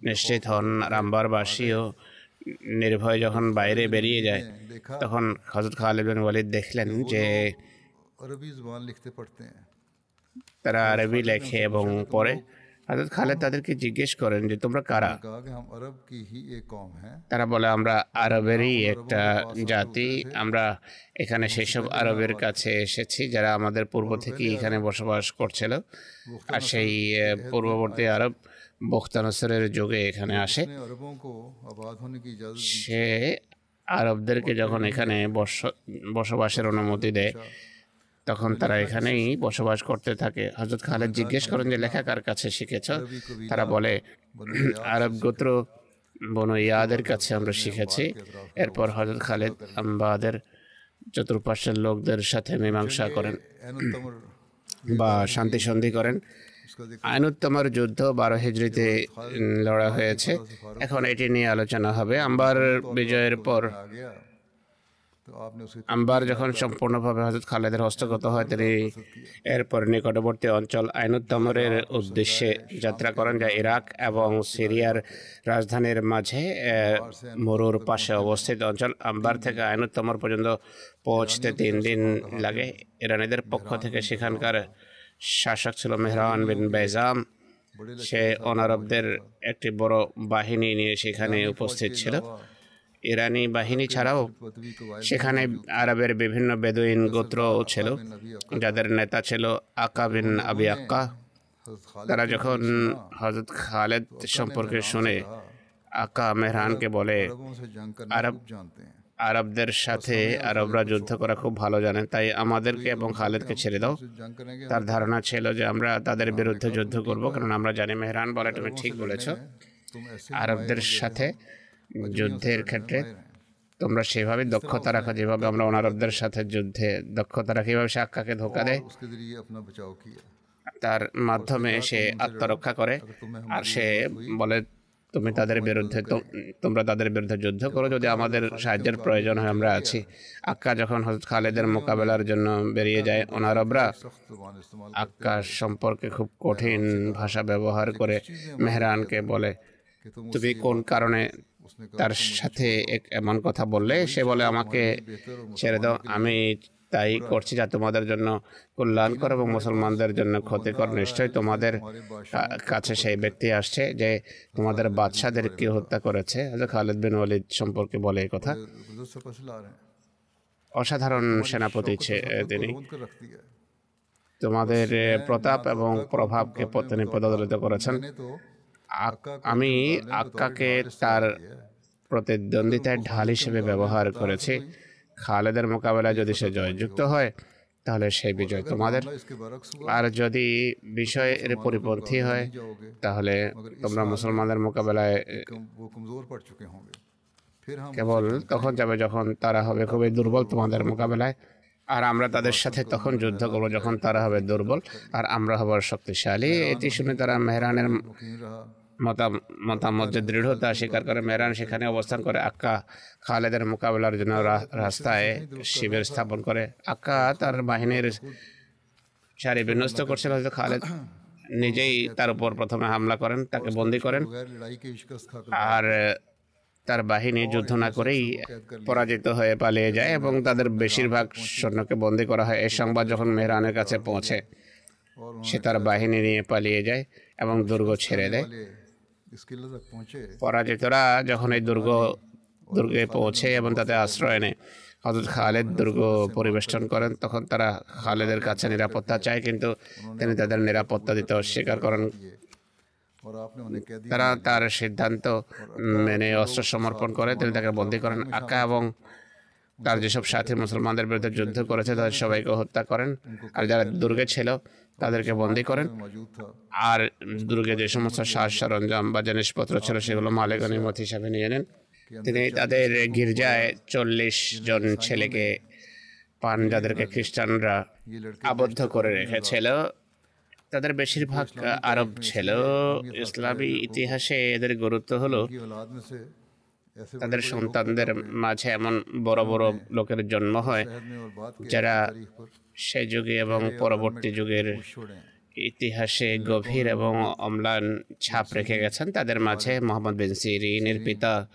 নিশ্চিত হন রামবার বাসীও নির্ভয় যখন বাইরে বেরিয়ে যায় তখন হজরত খালিদ বিন ওয়ালিদ দেখলেন যে তারা আরবি লেখে এবং পরে হজরত খালেদ তাদেরকে জিজ্ঞেস করেন যে তোমরা কারা? তারা বলে আমরা আরবেরই একটা জাতি। আমরা এখানে সেসব আরবের কাছে এসেছি যারা আমাদের পূর্ব থেকে এখানে বসবাস করছিল। আর সেই পূর্ববর্তী আরব বখতানসরের যুগে এখানে আসে সে আরবদেরকে যখন এখানে বসবাসের অনুমতি দেয় তখন তারা এখানেই বসবাস করতে থাকে হজরত খালেদ জিজ্ঞেস করেন যে লেখা কার কাছে শিখেছ তারা বলে আরব গোত্র বনু ইয়াদের কাছে আমরা শিখেছি এরপর হজরত খালেদ আম্বাদের চতুর্পাশের লোকদের সাথে মীমাংসা করেন বা শান্তি সন্ধি করেন আইনুত্তমার যুদ্ধ বারো হিজড়িতে লড়া হয়েছে। এখন এটি নিয়ে আলোচনা হবে। আম্বার বিজয়ের পর আম্বার যখন সম্পূর্ণভাবে হজরত খালেদের হস্তগত হয়, তিনি এরপর নিকটবর্তী অঞ্চল আইনুদ্দামরের উদ্দেশ্যে যাত্রা করেন, যা ইরাক এবং সিরিয়ার রাজধানীর মাঝে মরুর পাশে অবস্থিত অঞ্চল। আম্বার থেকে আইনুদ্দামর পর্যন্ত পৌঁছতে তিন দিন লাগে। ইরানিদের পক্ষ থেকে সেখানকার শাসক ছিল মেহরান বিন বেজাম। সে অনারবদের একটি বড় বাহিনী নিয়ে সেখানে উপস্থিত ছিল। ইরানি বাহিনী ছাড়াও সেখানে আরবের বিভিন্ন বেদুইন গোত্র ছিল। যাদের নেতা ছিল আকা বিন আবি আক্কা। তারা যখন হজরত খালেদ সম্পর্কে শুনে আকা মেহরানকে বলে, আরব আরবদের সাথে আরবরা যুদ্ধ করা খুব ভালো জানেন। তাই আমাদেরকে এবং খালেদকে ছেড়ে দাও। তার ধারণা ছিল যে আমরা তাদের বিরুদ্ধে যুদ্ধ করব কারণ আমরা জানি মেহরান বলে তুমি ঠিক বলেছ। আরবদের সাথে যুদ্ধের ক্ষেত্রে তোমরা সেভাবে দক্ষতা রাখো যেভাবে আমরা অনারবদের সাথে যুদ্ধে দক্ষতা রাখি এভাবে সাক্কাকে ধোকা দেয়। তার মাধ্যমে সে আত্মরক্ষা করে। আর সে বলে তুমি তাদের বিরুদ্ধে তোমরা তাদের বিরুদ্ধে যুদ্ধ করো। যদি আমাদের সাহায্যের প্রয়োজন হয় আমরা আছি। আক্কা যখন হজরত খালেদের মোকাবেলার জন্য বেরিয়ে যায় ওনারবরা আক্কা সম্পর্কে খুব কঠিন ভাষা ব্যবহার করে মেহরানকে বলে তুমি কোন কারণে তার সাথে এমন কথা বললে? সে বলে আমাকে ছেড়ে দাও। আমি তাই করছি যা তোমাদের জন্য কল্যাণকর এবং মুসলমানদের জন্য ক্ষতিকর। নিশ্চয় তোমাদের কাছে সেই ব্যক্তি আসছে যে তোমাদের বাদশাদেরকে হত্যা করেছে। খালেদ বিন ওয়ালিদ সম্পর্কে বলে এই কথা। অসাধারণ সেনাপতি ছে তিনি। তোমাদের প্রতাপ এবং প্রভাবকে পতনে পদদলিত করেছেন। আমি আক্কাকে তার প্রতিদ্বন্দ্বিতায় ঢাল হিসেবে ব্যবহার করেছি। খালেদের মোকাবেলায় যদি সে জয়যুক্ত হয় তাহলে সেই বিজয় তোমাদের। আর যদি বিষয়ের পরিপন্থী হয় তাহলে তোমরা মুসলমানদের মোকাবেলায় কেবল তখন যাবে যখন তারা হবে খুবই দুর্বল তোমাদের মোকাবেলায়। আর আমরা তাদের সাথে তখন যুদ্ধ করব যখন তারা হবে দুর্বল। আর আমরা হবার শক্তিশালী। এটি শুনে তারা মেহরানের মতামত যে দৃঢ়তা স্বীকার করে মেরান সেখানে অবস্থান করে আক্কা খালেদের মোকাবেলার জন্য রাস্তায় শিবির স্থাপন করে। আক্কা তার বাহিনীর সারি বিন্যস্ত করছিল হয়তো খালেদ নিজেই তার উপর প্রথমে হামলা করেন, তাকে বন্দি করেন। আর তার বাহিনী যুদ্ধ না করেই পরাজিত হয়ে পালিয়ে যায় এবং তাদের বেশিরভাগ সৈন্যকে বন্দি করা হয়। এই সংবাদ যখন মেহরানের কাছে পৌঁছে, সে তার বাহিনী নিয়ে পালিয়ে যায় এবং দুর্গ ছেড়ে দেয়। পরাজিতরা যখন এই দুর্গ দুর্গে পৌঁছে এবং তাতে আশ্রয় নেয় হজরত খালেদ দুর্গ পরিবেষ্টন করেন তখন তারা খালেদের কাছে নিরাপত্তা চায় কিন্তু তিনি তাদের নিরাপত্তা দিতে অস্বীকার করেন তারা তার সিদ্ধান্ত মেনে অস্ত্র সমর্পণ করে তিনি তাকে বন্দী করেন আকা এবং তার যেসব সাথী মুসলমানদের বিরুদ্ধে যুদ্ধ করেছে, তাদের সবাইকে হত্যা করেন। আর যারা দুর্গে ছিল, তাদেরকে বন্দী করেন। আর দুর্গে যে সমস্ত সাজ সরঞ্জাম বা জিনিসপত্র ছিল, সেগুলো মালিক মত হিসাবে নিয়ে নেন। তিনি তাদের গির্জায় চল্লিশ জন ছেলেকে পান, যাদেরকে খ্রিস্টানরা আবদ্ধ করে রেখেছিল। তাদের বেশিরভাগ আরব ছিল। ইসলামী ইতিহাসে এদের গুরুত্ব হলো তাদের সন্তানদের মাঝে এমন বড় বড় লোকের জন্ম হয় যারা সে যুগে এবং পরবর্তী যুগের ইতিহাসে গভীর এবং অম্লান ছাপ রেখে গেছেন তাদের মাঝে মোহাম্মদ বিন সিরিনের পিতা।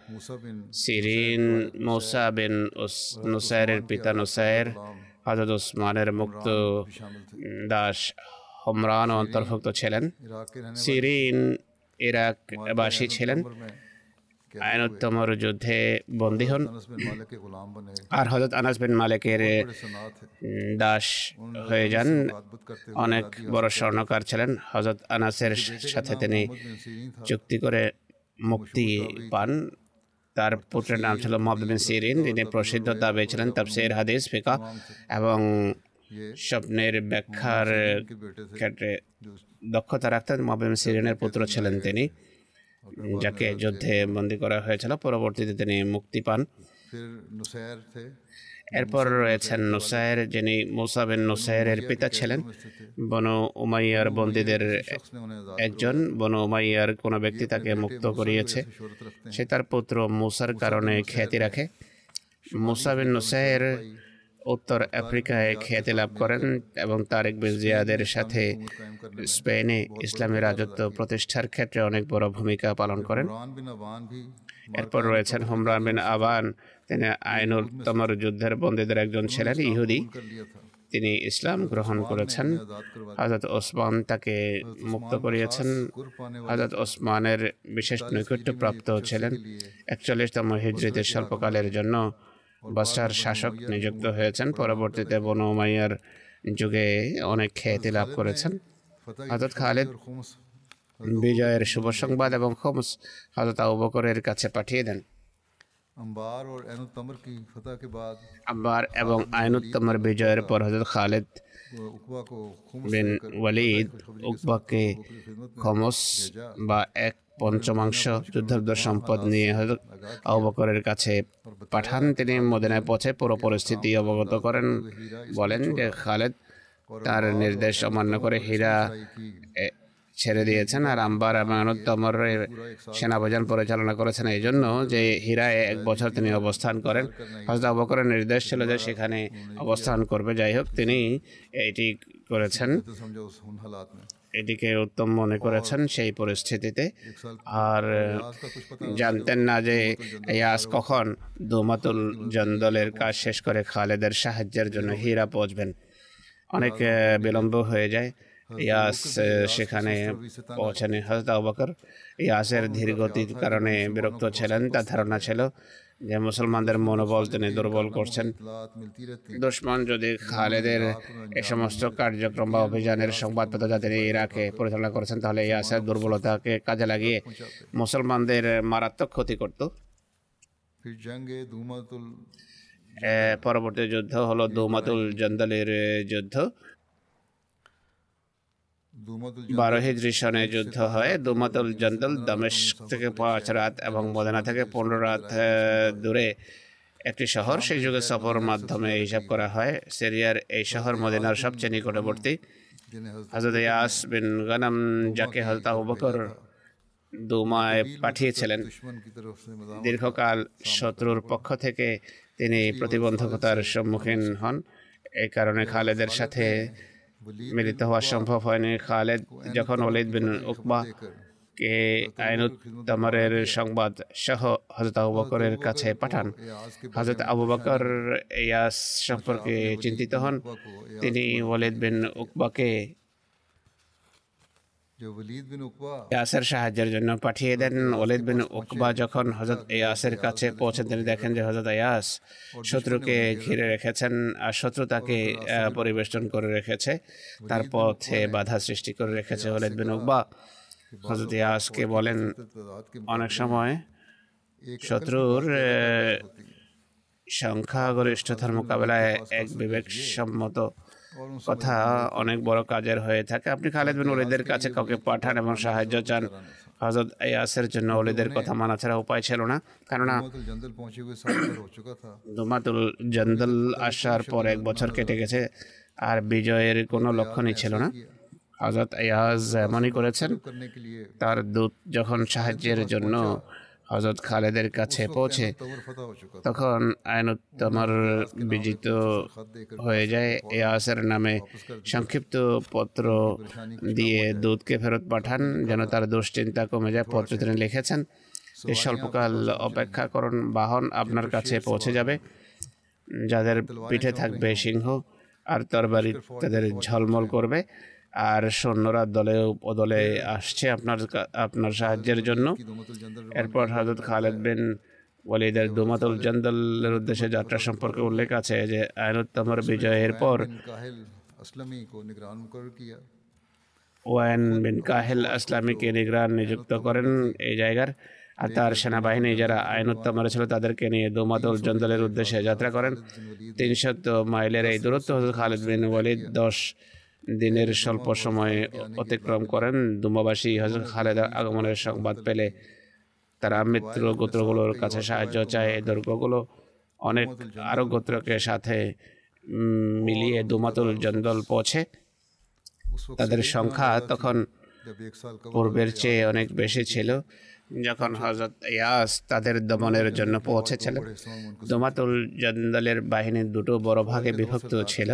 সিরিন মৌসা বিন নুসাইরের পিতা নুসাইর হাজরত ওসমানের মুক্ত দাস হমরান অন্তর্ভুক্ত ছিলেন। সিরিন ইরাকবাসী ছিলেন। আয়নোত্তমর যুদ্ধে বন্দী হন। আর হজরত আনাস বিন মালিকের দাস হয়ে যান। অনেক বড় স্বর্ণকার ছিলেন। হজরত আনাসের সাথে তিনি চুক্তি করে মুক্তি পান। তার পুত্রের নাম ছিল মহবিন সিরিন। তিনি প্রসিদ্ধ দাবি ছিলেন তাফসির হাদিস ফিকা এবং স্বপ্নের ব্যাখ্যার ক্ষেত্রে দক্ষতা রাখতেন। মহবিন সিরিনের পুত্র ছিলেন তিনি। যাকে যুদ্ধে বন্দী করা হয়েছিল পরবর্তীতে তিনি মুক্তি পান। এরপর রয়েছেন নুসায়ের যিনি মুসা বিন নুসায়ের পিতা ছিলেন। বনু উমাইয়ার বন্দীদের একজন। বনু উমাইয়ার কোনো ব্যক্তি তাকে মুক্ত করিয়েছে। সে তার পুত্র মুসার কারণে খ্যাতি রাখে। মুসা বিন নুসায়ের উত্তর আফ্রিকায় খ্যাতি লাভ করেন এবং তারেক বিন জিয়াদের সাথে স্পেনে ইসলামী রাজত্ব প্রতিষ্ঠার ক্ষেত্রে অনেক বড় ভূমিকা পালন করেন। এরপর রয়েছেন হুমরান বিন আবান। তিনি আইনুল তমর যুদ্ধের বন্দীদের একজন ছিলেন, ইহুদি। তিনি ইসলাম গ্রহণ করেছেন। হজরত ওসমান তাকে মুক্ত করিয়েছেন। হজরত ওসমানের বিশেষ নৈকট্যপ্রাপ্ত ছিলেন। একচল্লিশতম হিজরিতে স্বল্পকালের জন্য বসার শাসক নিযুক্ত হয়েছেন। পরবর্তীতে বনু উমাইয়ার যুগে অনেক খ্যাতি লাভ করেছেন। হজরত খালেদ বিজয়ের শুভ সংবাদ এবং খোমস হজরত আবুবকরের কাছে পাঠিয়ে দেন। আম্বার এবং আইনুত্তমর বিজয়ের পর হজরত খালেদ বিন ওয়ালিদ, উকবাকে খমস বা এক পঞ্চমাংশ যুদ্ধ সম্পদ নিয়ে হজরত আবু বকরের কাছে পাঠান। তিনি মদিনায় পৌঁছে পুরো পরিস্থিতি অবগত করেন। বলেন যে খালেদ তার নির্দেশ অমান্য করে হীরা ছেড়ে দিয়েছেন আর আম্বার এবং আনুত্তমর সেনাভিযান পরিচালনা করেছেন। এই জন্য যে হীরায় এক বছর তিনি অবস্থান করেন হজরত আবু বকরের নির্দেশ ছিল যে সেখানে অবস্থান করবে। যাই হোক, তিনি এটি করেছেন। এদিকে উত্তম মনে করেছেন সেই পরিস্থিতিতে। আর জানতেন না যে ইয়াস কখন দুমাতুল জন্দলের কাজ শেষ করে খালেদের সাহায্যের জন্য হীরা পৌঁছবেন। অনেক বিলম্ব হয়ে যায়। ইয়াস সেখানে পৌঁছানে হজরত আবাকর ইয়াসের ধীর গতির কারণে বিরক্ত ছিলেন, তার ধারণা ছিল যে মুসলমানদের মনোবল তিনি দুর্বল করছেন। দুশ্মন যদি খালেদের এ সমস্ত কার্যক্রম বা অভিযানের সংবাদ পেত যা তিনি ইরাকে পরিচালনা করেছেন, তাহলে ইয়াসের দুর্বলতাকে কাজে লাগিয়ে মুসলমানদের মারাত্মক ক্ষতি করত। পরবর্তী যুদ্ধ হলো দুমাতুল জন্দলের যুদ্ধ। বারো হিজরি সনে যুদ্ধ হয়। দুমতুল জন্দল দমেস্ক থেকে পাঁচ রাত এবং মদিনা থেকে পনেরো রাত দূরে একটি শহর। সেই যুগে সফর মাধ্যমে হিসাব করা হয়। সিরিয়ার এই শহর মদিনার সবচেয়ে নিকটবর্তী। হজরত ইয়াস বিন গানাম যাকে হজরত আবু বকর দুমায় পাঠিয়েছিলেন। দীর্ঘকাল শত্রুর পক্ষ থেকে তিনি প্রতিবন্ধকতার সম্মুখীন হন। এই কারণে খালেদের সাথে মিলিত হওয়া সম্ভব হয়নি। খালেদ যখন ওলিদ বিন উকবা কে আইনুদ্দামারের সংবাদ সহ হজরত আবু বকরের কাছে পাঠান হজরত আবু বকর ইয়াস সম্পর্কে চিন্তিত হন। তিনি ওয়ালিদ বিন উকবাকে ইয়াসের সাহায্যের জন্য পাঠিয়ে দেন ওলিদ বিন উকবা যখন হজরত ইয়াসের কাছে তিনি দেখেন যে হজরত ইয়াস শত্রুকে ঘিরে রেখেছেন আর শত্রু তাকে পরিবেষ্টন করে রেখেছে। তার পথে বাধা সৃষ্টি করে রেখেছে ওলিদ বিন উকবা। হজরত ইয়াসকে বলেন অনেক সময় শত্রুর সংখ্যাগরিষ্ঠতার মোকাবেলায় এক বিবেকসম্মত কথা অনেক বড় কাজের হয়ে থাকে। আপনি খালেদ বিন ওলিদের কাছে কাউকে পাঠান এবং সাহায্য চান হজরত ইয়াসের জন্য ওলিদের কথা মানা ছাড়া উপায় ছিল না। কেননা দুমাতুল জন্দল আসার পর এক বছর কেটে গেছে আর বিজয়ের কোনো লক্ষণই ছিল না। হজরত ইয়াজ এমনই করেছেন তার দূত যখন সাহায্যের জন্য হজরত খালেদের কাছে পৌঁছে তখন আইনুত্তমর বিজিত হয়ে যায়। এ আসের নামে সংক্ষিপ্ত পত্র দিয়ে দুধকে ফেরত পাঠান যেন তার দুশ্চিন্তা কমে যায়। পত্র তিনি লিখেছেন স্বল্পকাল অপেক্ষাকরণ বাহন আপনার কাছে পৌঁছে যাবে। যাদের পিঠে থাকবে সিংহ আর তরবারি তাদের ঝলমল করবে। আর সৈন্যরা দলে অদলে আসছে আপনার আপনার সাহায্যের জন্য। এরপর হজরত খালেদ বিন ওয়ালিদের দুমাতুল জন্দলের উদ্দেশ্যে যাত্রা সম্পর্কে উল্লেখ আছে যে আইনুত্তমর বিজয়ের পর ওয়ান বিন কাহেল আসলামীকে নিগরান নিযুক্ত করেন এই জায়গার। আর তার সেনাবাহিনী যারা আইনুত্তমরা ছিল তাদেরকে নিয়ে দুমাতুল জন্দলের উদ্দেশ্যে যাত্রা করেন। তিনশত মাইলের এই দূরত্ব হজরত খালেদ বিন ওয়ালিদ দশ দিনের স্বল্প সময়ে অতিক্রম করেন। দুমাবাসী হজরত খালেদার আগমনের সংবাদ পেলে তারা মিত্র গোত্রগুলোর কাছে সাহায্য চায়। এই দুর্গগুলো অনেক আরও গোত্রকে সাথে মিলিয়ে দুমাতুল জন্দল পৌঁছে। তাদের সংখ্যা তখন পূর্বের চেয়ে অনেক বেশি ছিল। যখন হজরত ইয়াস তাদের দমনের জন্য পৌঁছেছিল দোমাতুল জন্দলের বাহিনী দুটো বড় ভাগে বিভক্ত ছিল।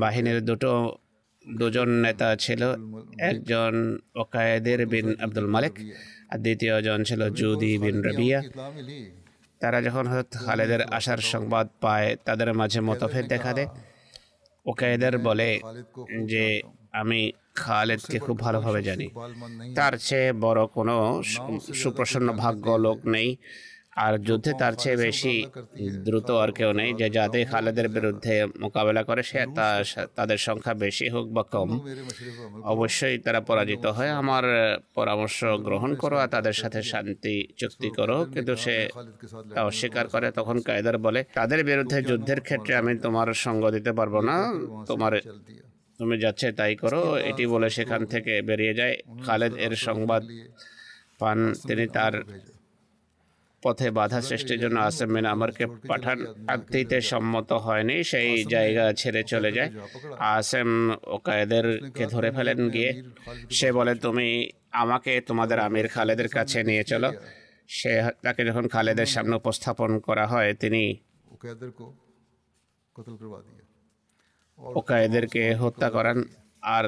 বাহিনীর দুটো, দুজন নেতা ছিল, একজন ওকায়েদের বিন আব্দুল মালিক আর দ্বিতীয় জন ছিল জুদি বিন রবিয়া। তারা যখন হজরত খালেদের আসার সংবাদ পায়, তাদের মাঝে মতভেদ দেখা দেয়। ওকায়েদের বলে যে, আমি খালেদকে খুব ভালোভাবে জানি। তার চেয়ে বড় কোনো সুপ্রসন্ন ভাগ্য লোক নেই। আর যুদ্ধে তার চেয়ে বেশি দ্রুত আর কেউ নেই। যে যাতে খালেদের বিরুদ্ধে মোকাবেলা করে সে তাদের সংখ্যা বেশি হোক বা কম অবশ্যই তারা পরাজিত হয় আমার পরামর্শ গ্রহণ করো আর তাদের সাথে শান্তি চুক্তি করো। কিন্তু সে তা অস্বীকার করে তখন কায়দার বলে তাদের বিরুদ্ধে যুদ্ধের ক্ষেত্রে আমি তোমার সঙ্গ দিতে পারব না। তোমার তুমি যাচ্ছে তাই করো। এটি বলে সেখান থেকে বেরিয়ে যায়। খালেদ এর সংবাদ পান। তিনি তার পথে বাধা সৃষ্টির জন্য আসেম বিন আমারকে পাঠান। আত্মীতে সম্মত হয়নি, সেই জায়গা ছেড়ে চলে যায়। আসেম ওকায়েদেরকে ধরে ফেলেন গিয়ে। সে বলে, তুমি আমাকে তোমাদের আমির খালেদের কাছে নিয়ে চলো। সে তাকে যখন খালেদের সামনে উপস্থাপন করা হয়, তিনি ওকায়েদেরকে হত্যা করান। আর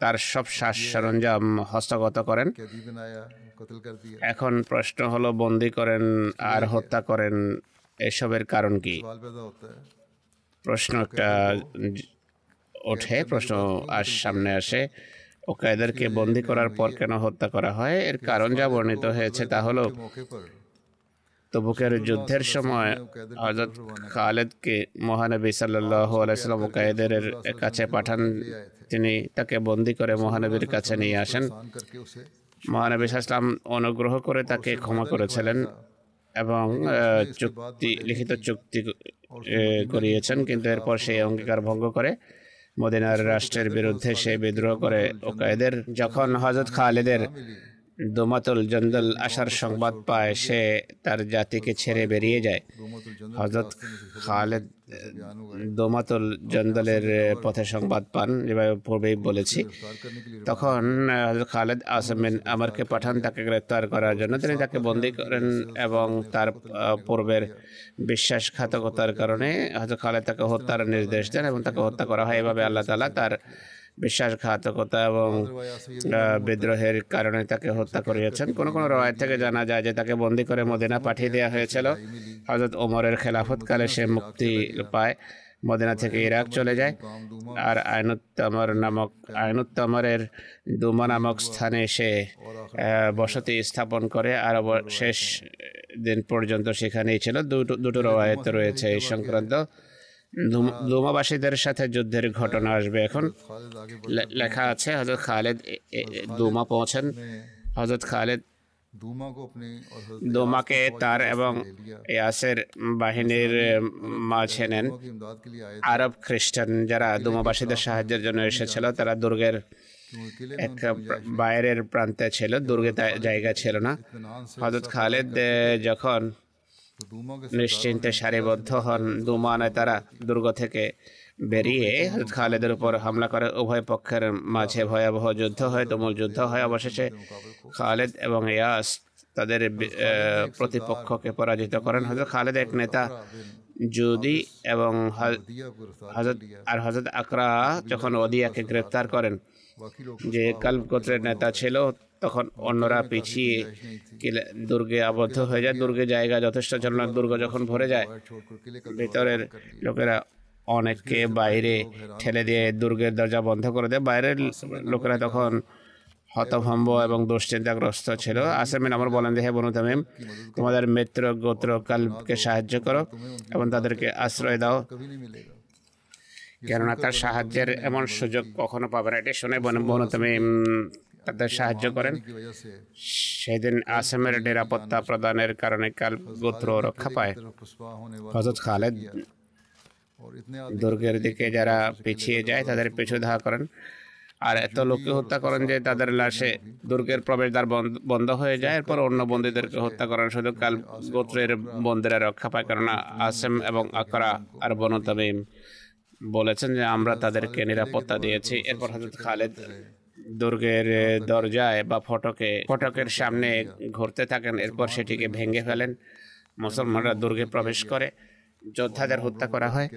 তার সব শ্বাস সরঞ্জাম হস্তগত করেন। এখন প্রশ্ন হলো বন্দি করেন আর হত্যা করেন এসবের কারণ কি? প্রশ্ন একটা ওঠে প্রশ্ন আর সামনে আসে। ওকায়দেরকে বন্দি করার পর কেন হত্যা করা হয়? এর কারণ যা বর্ণিত হয়েছে তা হলো তবুকের যুদ্ধের সময় হজরত খালেদকে মহানবী সাল্লাহ আলাইসালাম কায়েদের কাছে পাঠান তিনি তাকে বন্দি করে মহানবীর কাছে নিয়ে আসেন। মহানবী সাল্লাম অনুগ্রহ করে তাকে ক্ষমা করেছিলেন এবং চুক্তি লিখিত চুক্তি করিয়েছেন কিন্তু এরপর সেই অঙ্গীকার ভঙ্গ করে মদিনার রাষ্ট্রের বিরুদ্ধে সে বিদ্রোহ করে ওকায়েদের যখন হজরত খালেদের দোমাতুল জন্দল আসার সংবাদ পায়, সে তার জাতিকে ছেড়ে বেরিয়ে যায়। হজরত খালেদ, দোমাতুল জন্দলের পথে সংবাদ পান যেভাবে পূর্বেই বলেছি। তখন খালেদ আসমিন আমারকে পাঠান, তাকে গ্রেপ্তার করার জন্য। তিনি তাকে বন্দি করেন এবং তার পূর্বের বিশ্বাসঘাতকতার কারণে হজরত খালেদ তাকে হত্যার নির্দেশ দেন এবং তাকে হত্যা করা হয়। এভাবে আল্লাহ তালা তার বিশ্বাসঘাতকতা এবং বিদ্রোহের কারণে তাকে হত্যা করিয়েছেন। কোন কোন রয়ের থেকে জানা যায় যে তাকে বন্দি করে মদিনা পাঠিয়ে দেওয়া হয়েছিল। হজরত ওমরের খেলাফতকালে সে মুক্তি পায়, মদিনা থেকে ইরাক চলে যায়। আর আইনুত্তমর নামক, আইনুত্তমরের দুমা নামক স্থানে সে বসতি স্থাপন করে আর শেষ দিন পর্যন্ত সেখানেই ছিল। দুটো দুটো রবায়ত রয়েছে এই সংক্রান্ত। দোমাবাসীদের সাথে যুদ্ধের ঘটনা আসবে এখন। লেখা আছে হজরত খালেদ দোমা পৌঁছেন। হজরত খালেদ দোমাকে তার এবং ইয়াসের বাহিনীর মাঝে নেন। আরব খ্রিস্টান যারা দোমাবাসীদের সাহায্যের জন্য এসেছিল তারা দুর্গের এক বাইরের প্রান্তে ছিল দুর্গে জায়গা ছিল না। হজরত খালেদ যখন নিশ্চিন্তে সারিবদ্ধ হন দুমানে তারা দুর্গ থেকে বেরিয়ে হজরত খালেদের উপর হামলা করে। উভয় পক্ষের মাঝে ভয়াবহ যুদ্ধ হয়, তুমুল যুদ্ধ হয়। অবশেষে খালেদ এবং ইয়াস তাদের প্রতিপক্ষকে পরাজিত করেন। হজরত খালেদ এক নেতা জুদি এবং হজরত আর হজরত আকরা যখন ওদিয়াকে গ্রেপ্তার করেন, যে কাল্প গোত্রের নেতা ছিল তখন অন্যরা পিছিয়ে দুর্গে আবদ্ধ হয়ে যায় দুর্গে জায়গা যথেষ্ট ছিল না দুর্গ যখন ভরে যায় ভিতরের লোকেরা অনেককে বাইরে ঠেলে দিয়ে দুর্গের দরজা বন্ধ করে দেয়। বাইরের লোকেরা তখন হতভম্ব এবং দুশ্চিন্তাগ্রস্ত ছিল। আসামিন আমার বলেন দেহে বনু তামিম তোমাদের মিত্র গোত্র কালকে সাহায্য করো এবং তাদেরকে আশ্রয় দাও। কেননা তার সাহায্যের এমন সুযোগ কখনো পাবে না। এটা শুনে বনু তামিম তাদের সাহায্য করেন। সেদিন আসামের নিরাপত্তা প্রদানের কারণে কাল গোত্র রক্ষা পায়। হজরত খালেদ দুর্গের দিকে যারা পিছিয়ে যায় তাদের পিছু ধাওয়া করেন। আর এত লোককে হত্যা করেন যে তাদের লাশে দুর্গের প্রবেশদ্বার বন্ধ হয়ে যায়। এরপর অন্য বন্দীদেরকে হত্যা করেন শুধু কাল গোত্রের বন্দীরা রক্ষা পায়। কেননা আসেম এবং আকরা আর বনতামিম বলেছেন যে আমরা তাদেরকে নিরাপত্তা দিয়েছি। এরপর হজরত খালেদ দুর্গের দরজায় বা ফটকে ফটকের সামনে ঘুরতে থাকেন এরপর সেটিকে ভেঙে ফেলেন। মুসলমানরা দুর্গে প্রবেশ করে যোদ্ধাদের হত্যা করা হয়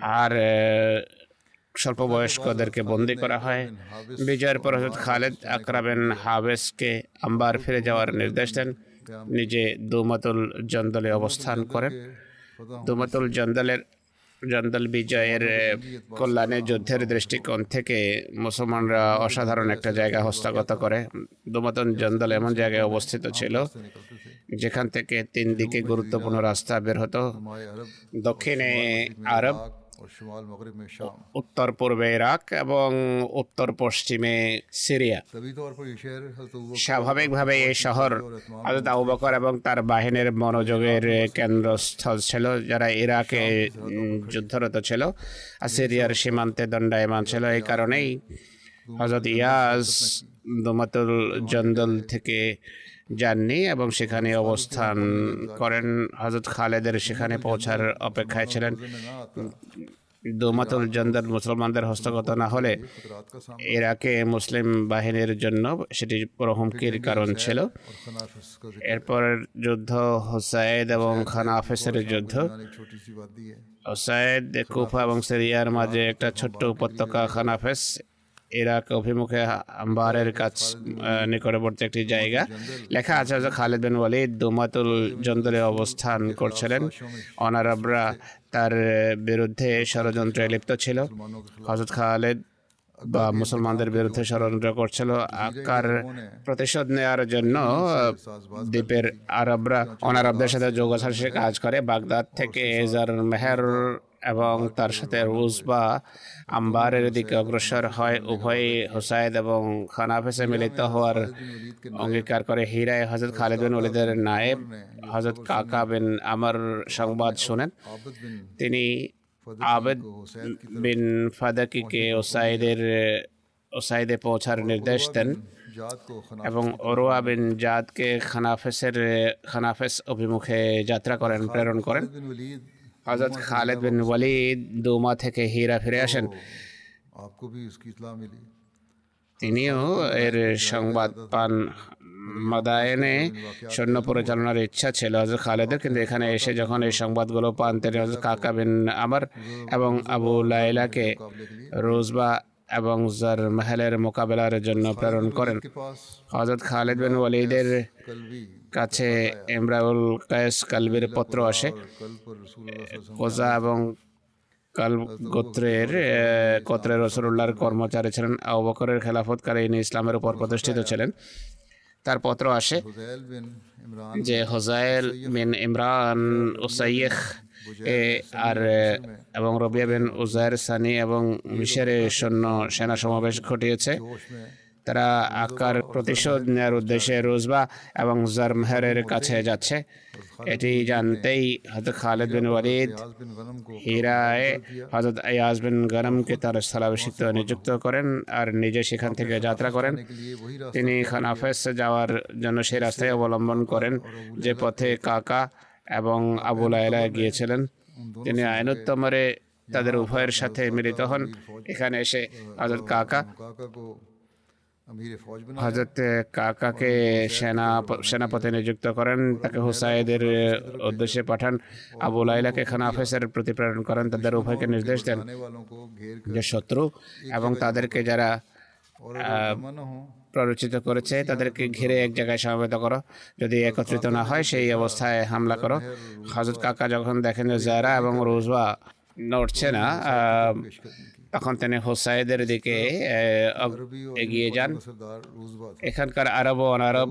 আর স্বল্প বয়স্কদেরকে বন্দি করা হয়। বিজয়ের পর হজরত খালেদ আকরাবেন হাবেসকে আম্বার ফিরে যাওয়ার নির্দেশ দেন। নিজে দুমাতুল জন্দলে অবস্থান করেন। দুমাতুল জন্দলের জান্দাল বিজয়ের কল্যাণে যুদ্ধের দৃষ্টিকোণ থেকে মুসলমানরা অসাধারণ একটা জায়গা হস্তগত করে। দুমাতন জন্দল এমন জায়গায় অবস্থিত ছিল যেখান থেকে তিন দিকে গুরুত্বপূর্ণ রাস্তা বের হতো। দক্ষিণে আরব উত্তর পূর্বে ইরাক এবং উত্তর পশ্চিমে সিরিয়া। স্বাভাবিকভাবে এই শহর হজরত এবং তার বাহিনীর মনোযোগের কেন্দ্রস্থল ছিল যারা ইরাকে যুদ্ধরত ছিল। আর সিরিয়ার সীমান্তে দণ্ডায়মান ছিল এই কারণেই হজরত ইয়াস দোমাতুল জন্দল থেকে যাননি এবং সেখানে অবস্থান করেন হজরত খালেদের সেখানে পৌঁছার অপেক্ষায় ছিলেন। দোমাতুল জন্দার মুসলমানদের হস্তগত না হলে ইরাকে মুসলিম বাহিনীর জন্য সেটি পুরো হুমকির কারণ ছিল। এরপর যুদ্ধ হুসাইদ এবং খানাফেসের যুদ্ধ। হুসাইদ কুফা এবং সিরিয়ার মাঝে একটা ছোট্ট উপত্যকা খানাফেস ইরাক অভিমুখে আম্বারের কাছ নিকটবর্তী একটি জায়গা। লেখা আছে যে খালেদ বিন ওয়ালিদ দুমাতুল জন্দলে অবস্থান করছিলেন। অনারবরা তার বিরুদ্ধে ষড়যন্ত্রে লিপ্ত ছিল। হজরত খালেদ বা মুসলমানদের বিরুদ্ধে ষড়যন্ত্র করছিল। আকার প্রতিশোধ নেওয়ার জন্য দ্বীপের আরবরা অনারবদের সাথে যোগাসাসে কাজ করে। বাগদাদ থেকে এজার মেহের এবং তার সাথে রুশ বা আম্বারের দিকে অগ্রসর হয়। উভয়ে হোসায়দ এবং খানাফেসে মিলিত হওয়ার অঙ্গীকার করে। হিরায় হজরত খালিদ বিন ওলিদের নায়েব হজরত কাকা বিন আমার সংবাদ শোনেন। তিনি আবেদ বিন ফাদাকিকে ওসাইদের, ওসাইদে পৌঁছার নির্দেশ দেন এবং ওরোয়া বিন জাদকে খানাফেসের, খানাফেস অভিমুখে যাত্রা করেন, প্রেরণ করেন। হজরত খালেদ বিন ওয়ালিদ দোমা থেকে হীরা ফিরে আসেন তিনিও এর সংবাদ পান মাদায়নে সৈন্য পরিচালনার ইচ্ছা ছিল হজরত খালেদের কিন্তু এখানে এসে যখন এই সংবাদগুলো পান তিনি হজরত কাকা বিন আমার এবং আবু লাইলাকে রোজবা এবং জার মহলের মোকাবেলার জন্য প্রেরণ করেন হজরত খালেদ বিন ওয়ালিদের কাছে এমরাউল কায়েস কালবের পত্র আসে। কোজা এবং কাল গোত্রের গোত্রের রসুল্লাহর কর্মচারী ছিলেন আবকরের বকরের ইনি ইসলামের উপর প্রতিষ্ঠিত ছিলেন। তার পত্র আসে যে হোজাইল বিন ইমরান ওসাইয়েখ এ আর এবং রবিয়া বিন উজায়ের সানি এবং মিশরের সৈন্য সেনা সমাবেশ ঘটিয়েছে। তারা আকার প্রতিশোধ নেওয়ার উদ্দেশ্যে রোজবা এবং জরমহারের কাছে যাচ্ছে। এটি জানতেই হজরত খালেদ বিন ওয়ালিদ হীরায় হজরত আয়াজ বিন গরমকে তার স্থলাভিষিক্ত নিযুক্ত করেন আর নিজে সেখান থেকে যাত্রা করেন। তিনি খানাফেস যাওয়ার জন্য সেই রাস্তায় অবলম্বন করেন যে পথে কাকা এবং আবুল আয়লা গিয়েছিলেন। তিনি আইনুত্তমরে তাদের উভয়ের সাথে মিলিত হন। এখানে এসে হজরত কাকা হজরত কাকাকে সেনা সেনাপতি নিযুক্ত করেন তাকে হুসাইদের উদ্দেশ্যে পাঠান। আবু লাইলাকে খানাফেসের প্রতি প্রেরণ করেন তাদের উভয়কে নির্দেশ দেন যে শত্রু এবং তাদেরকে যারা প্ররোচিত করেছে তাদেরকে ঘিরে এক জায়গায় সমবেত করো। যদি একত্রিত না হয় সেই অবস্থায় হামলা করো। হজরত কাকা যখন দেখেন যে জারা এবং রোজওয়া নড়ছে না তখন তিনি হুসাইদের দিকে এগিয়ে যান। এখানকার আরব অনারব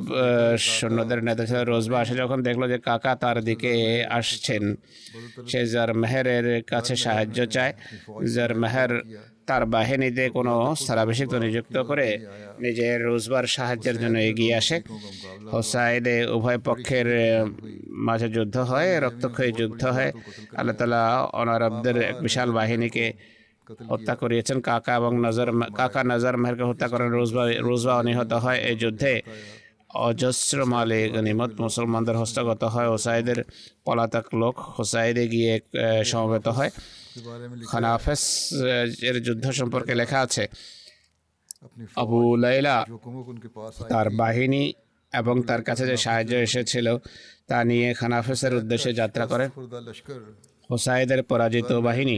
সৈন্যদের নেতা ছিল রোজবা আসে যখন দেখল যে কাকা তার দিকে আসছেন সে জার মেহরের কাছে সাহায্য চায় জার মেহের তার বাহিনীতে কোনো স্থলাভিষিক্ত নিযুক্ত করে নিজের রোজবার সাহায্যের জন্য এগিয়ে আসে। হোসাইদে উভয় পক্ষের মাঝে যুদ্ধ হয় রক্তক্ষয়ী যুদ্ধ হয়। আল্লাহ তালা অনারবদের এক বিশাল বাহিনীকে হত্যা করিয়েছেন। কাকা এবং নজর কাকা নজর মেহেরকে হত্যা করেন। রোজবা রোজবা নিহত হয় এই যুদ্ধে। অজস্র মালে গনিমত মুসলমানদের হস্তগত হয়। ওসাইদের পলাতক লোক হোসাইদে গিয়ে সমবেত হয়। খানাফেস এর যুদ্ধ সম্পর্কে লেখা আছে। আবু লাইলা তার বাহিনী এবং তার কাছে যে সাহায্য এসেছিল তা নিয়ে খানাফেসের উদ্দেশ্যে যাত্রা করে হুসাইদের পরাজিত বাহিনী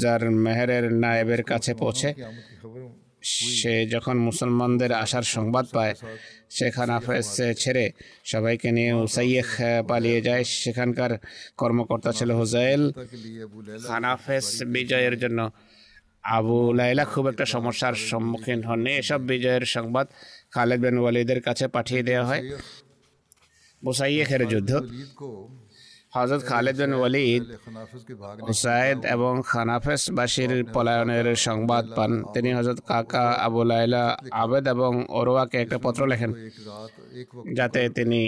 যার মেহরের নায়েবের কাছে পৌঁছে। সে যখন মুসলমানদের আসার সংবাদ পায় সে হাফেজ ছেড়ে সবাইকে নিয়ে উসাইয়েখ পালিয়ে যায়। সেখানকার কর্মকর্তা ছিল হুজাইল। হানাফেস বিজয়ের জন্য আবু লাইলা খুব একটা সমস্যার সম্মুখীন হননি। এসব বিজয়ের সংবাদ খালেদ বিন ওয়ালিদের কাছে পাঠিয়ে দেওয়া হয়। মুসাইয়েখের যুদ্ধ হজরত খালেদ বিন ওয়ালিদ হুসাইদ এবং খানাফেসবাসীর পলায়নের সংবাদ পান। তিনি হজরত কাকা আবু লাইলা আবেদ এবং অরোয়াকে একটা পত্র লেখেন, যাতে তিনি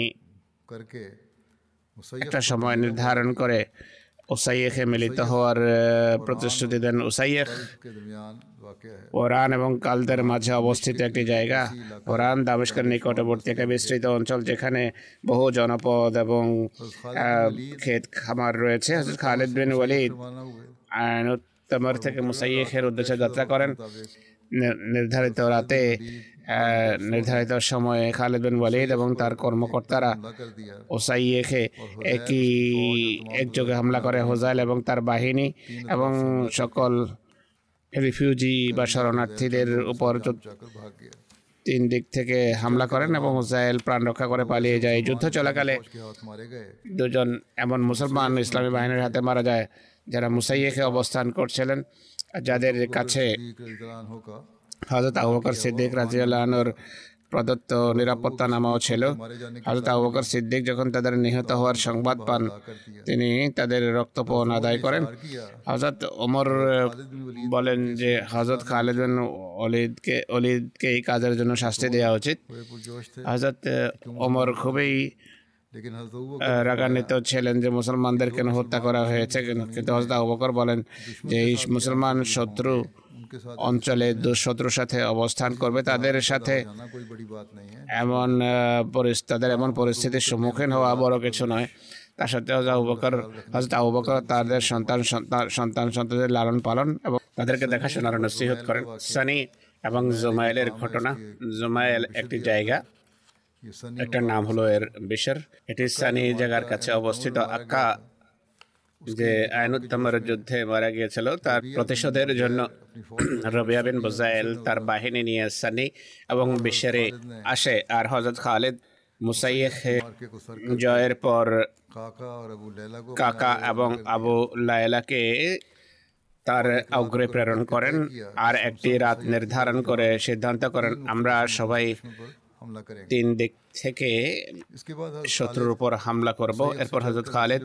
একটা সময় নির্ধারণ করে ওসাইয়েখে মিলিত হওয়ার প্রতিশ্রুতি দেন। ওসাইয়েখ কোরআন এবং কালদের মাঝে অবস্থিত একটি জায়গা। কোরআন দামেস্কের নিকটবর্তী একটি বিস্তৃত অঞ্চল যেখানে বহু জনপদ এবং ক্ষেত খামার রয়েছে। হজরত খালিদ বিন ওয়ালিদ তমর থেকে মুসাইয়েখের উদ্দেশ্যে যাত্রা করেন। নির্ধারিত রাতে নির্ধারিত সময়ে খালেদ বিন ওয়ালিদ এবং তার কর্মকর্তারা ওসাইয়েখে একই একযোগে হামলা করে হোজাইল এবং তার বাহিনী এবং সকল রিফিউজি বা শরণার্থীদের উপর তিন দিক থেকে হামলা করেন এবং হুসাইল প্রাণ রক্ষা করে পালিয়ে যায়। যুদ্ধ চলাকালে দুজন এমন মুসলমান ইসলামী বাহিনীর হাতে মারা যায় যারা মুসাইয়েকে অবস্থান করছিলেন, যাদের কাছে হজরত আবু বকর সিদ্দিক রাজিউল্লাহ প্রদত্ত নিরাপত্তা নামাও ছিল। হযরত আবু বকর সিদ্দিক যখন তাদের নিহত হওয়ার সংবাদ পান, তিনি তাদের রক্তপণ আদায় করেন। হজরত ওমর বলেন যে, হজরত খালিদ বিন অলিদকে অলিদকে এই কাজের জন্য শাস্তি দেওয়া উচিত। হজরত ওমর খুবই রাগান্বিত ছিলেন যে, মুসলমানদের কেন হত্যা করা হয়েছে। কিন্তু হযরত আবু বকর বলেন যে, এই মুসলমান শত্রু অঞ্চলে দুঃশত্রুর সাথে অবস্থান করবে তাদের সাথে এমন তাদের এমন পরিস্থিতির সম্মুখীন হওয়া বড় কিছু নয়। তার সাথে উপকার হজরত আবু তাদের সন্তান সন্তান সন্তানদের লালন পালন এবং তাদেরকে দেখা শোনার নসিহত করেন। সানি এবং জোমায়েলের ঘটনা। জোমায়েল একটি জায়গা। একটা নাম হলো এর বিশের। এটি সানি জায়গার কাছে অবস্থিত আক্কা যে আইনুত্তমর যুদ্ধে মারা গিয়েছিল, তার প্রতিশোধের জন্য রবিয়া বিন বুজাইল তার বাহিনী নিয়ে সানি এবং বিশ্বেরে আসে আর হজরত খালেদ মুসাইয়েখ জয়ের পর কাকা এবং আবু লায়লাকে তার অগ্রে প্রেরণ করেন আর একটি রাত নির্ধারণ করে সিদ্ধান্ত করেন, আমরা সবাই তিন দিক থেকে শত্রুর উপর হামলা করব। এরপর হজরত খালেদ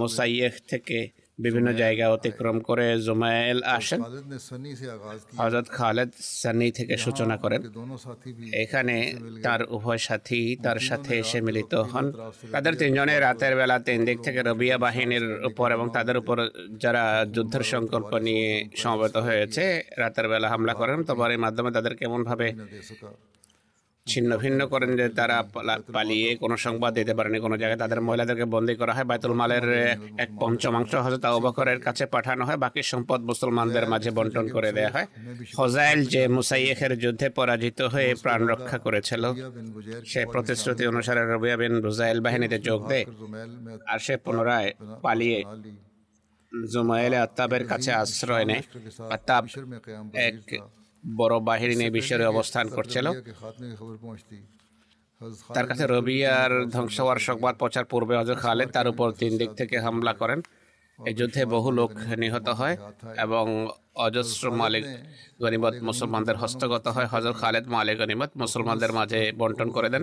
মোসাইয়েহ থেকে বিভিন্ন জায়গা অতিক্রম করে জুমায়েল আসেন। হজরত খালেদ সানি থেকে সূচনা করেন। এখানে তার উভয় সাথী তার সাথে এসে মিলিত হন। তাদের তিনজনে রাতের বেলা তিন দিক থেকে রবিয়া বাহিনীর উপর এবং তাদের উপর যারা যুদ্ধের সংকল্প নিয়ে সমবেত হয়েছে রাতের বেলা হামলা করেন। তোমার এই মাধ্যমে তাদের কেমনভাবে ছিন্ন ভিন্ন করেন যে তারা পালিয়ে কোনো সংবাদ দিতে পারেনি, কোনো জায়গায় তাদের মহিলাদেরকে বন্দী করা হয়। বাইতুল মালের এক পঞ্চমাংশ হজরত আবকরের কাছে পাঠানো হয়। বাকি সম্পদ মুসলমানদের মাঝে বন্টন করে দেয়া হয়। হজাইল যে মুসাইয়েখের যুদ্ধে পরাজিত হয়ে প্রাণ রক্ষা করেছিল, সে প্রতিশ্রুতি অনুসারে রবিয়া বিন রুজাইল বাহিনীতে যোগ দেয় আর সে পুনরায় পালিয়ে জুমাইলে আত্তাবের কাছে আশ্রয় নেয়। আত্তাব এক বড় বাহিনী মিশরে অবস্থান করছিল। তার কাছে রবিয়ার ধ্বংস হওয়ার সংবাদ পৌঁছার পূর্বে হজর খালেদ তার উপর তিন দিক থেকে হামলা করেন। এই যুদ্ধে বহু লোক নিহত হয় এবং অজস্র মালিক গনিমত মুসলমানদের হস্তগত হয়। হজর খালেদ মালিক গনিমত মুসলমানদের মাঝে বন্টন করে দেন।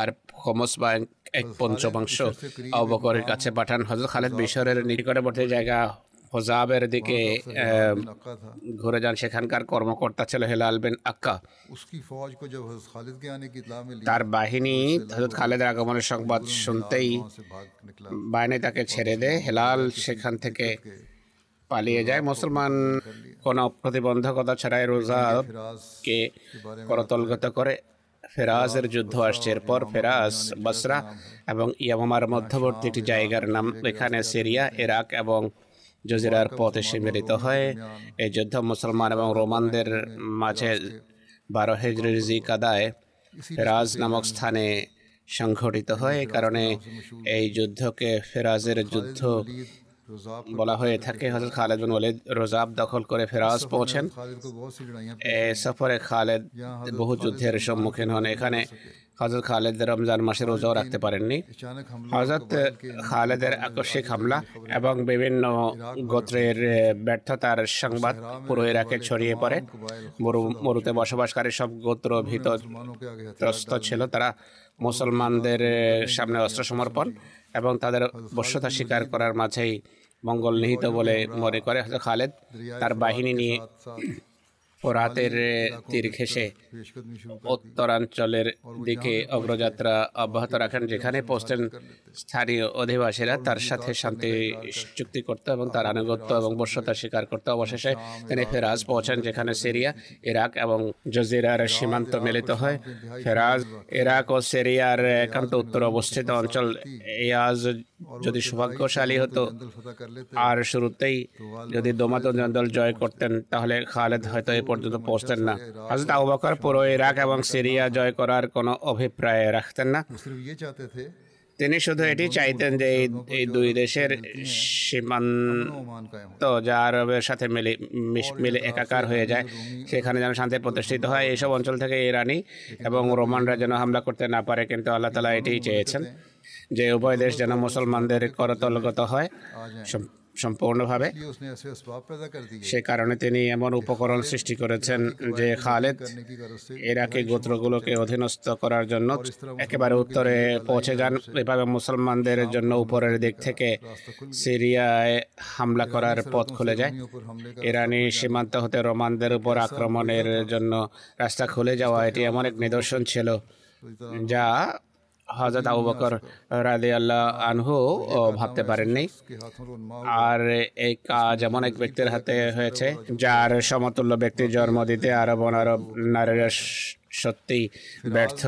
আর খমস বা এক পঞ্চমাংশ অবকরের কাছে পাঠান। হজর খালেদ মিশরের নিকটবর্তী জায়গা হোজাবের দিকে ঘুরে যান সেখানকার কর্মকর্তা ছিল হেলাল বিন আক্কা। তার বাহিনী হজরত খালেদের আগমনের সংবাদ শুনতেই বাহিনী তাকে ছেড়ে দেয় হেলাল সেখান থেকে পালিয়ে যায়। মুসলমান কোনো প্রতিবন্ধকতা ছাড়াই রোজাকে করতলগত করে। ফেরাজের যুদ্ধ আসছে। এরপর ফেরাজ বসরা এবং ইয়ামার মধ্যবর্তী একটি জায়গার নাম এখানে সিরিয়া ইরাক এবং জজিরার পথ এসে মিলিত হয় এই যুদ্ধ মুসলমান এবং রোমানদের মাঝে বারো হেজরির জি কাদায় ফেরাজ নামক স্থানে সংঘটিত হয়। কারণে এই যুদ্ধকে ফেরাজের যুদ্ধ বলা হয়ে থাকে। হজরত খালেদ বিন ওয়ালিদ রোজাব দখল করে ফেরাজ পৌঁছেন। এ সফরে খালেদ বহু যুদ্ধের সম্মুখীন হন। এখানে হজরত খালেদ রমজান মাসে রোজাও রাখতে পারেননি। হজরত খালেদের আকস্মিক হামলা এবং বিভিন্ন গোত্রের ব্যর্থতার সংবাদ পুরো ইরাকে ছড়িয়ে পড়ে। মরু মরুতে বসবাসকারী সব গোত্র ভীত ত্রস্ত ছিল। তারা মুসলমানদের সামনে অস্ত্র সমর্পণ এবং তাদের বস্যতা স্বীকার করার মাঝেই মঙ্গল নিহিত বলে মনে করে খালেদ তার বাহিনী নিয়ে ফোরাতের রাতের তীর ঘেসে উত্তরাঞ্চলের দিকে অগ্রযাত্রা অব্যাহত রাখেন, যেখানে পৌঁছলেন স্থানীয় অধিবাসীরা তার সাথে শান্তি চুক্তি করতে এবং তার আনুগত্য এবং বর্ষতা স্বীকার করতে অবশেষে তিনি ফেরাজ পৌঁছান, যেখানে সিরিয়া, ইরাক এবং জজিরার সীমান্ত মিলিত হয়। ফেরাজ, ইরাক ও সিরিয়ার একান্ত উত্তর অবস্থিত অঞ্চল ইয়াজ যদি সৌভাগ্যশালী হতো আর শুরুতেই যদি দোমাতো জন্দল জয় করতেন তাহলে খালেদ হয়তো এ পর্যন্ত পৌঁছতেন না। হাজরত আবু বকর পুরো ইরাক এবং সিরিয়া জয় করার কোনো অভিপ্রায় রাখতেন না। তিনি শুধু এটি চাইতেন যে এই দুই দেশের সীমান্ত যা আরবের সাথে মিলে মিলে একাকার হয়ে যায় সেখানে যেন শান্তি প্রতিষ্ঠিত হয়। এইসব অঞ্চল থেকে ইরানি এবং রোমানরা যেন হামলা করতে না পারে কিন্তু আল্লাহ তালা এটি চেয়েছেন। যে উভয় দেশ যেন মুসলমানদের করতলগত হয় সম্পূর্ণভাবে। সে কারণে তিনি এমন উপকরণ সৃষ্টি করেছেন যে খালেদ এরাকে গোত্রগুলোকে অধীনস্থ করার জন্য একেবারে উত্তরে পৌঁছে যান। এভাবে মুসলমানদের জন্য উপরের দিক থেকে সিরিয়ায় হামলা করার পথ খুলে যায়। ইরানি সীমান্ত হতে রোমানদের উপর আক্রমণের জন্য রাস্তা খুলে যাওয়া, এটি এমন এক নিদর্শন ছিল যা হজরত আবু বকর রাদে আল্লাহ আনহু ভাবতে পারেননি। আর এই কাজ এমন এক ব্যক্তির হাতে হয়েছে, যার সমতুল্য ব্যক্তি জন্ম দিতে আরব আরব নারীরা সত্যি ব্যর্থ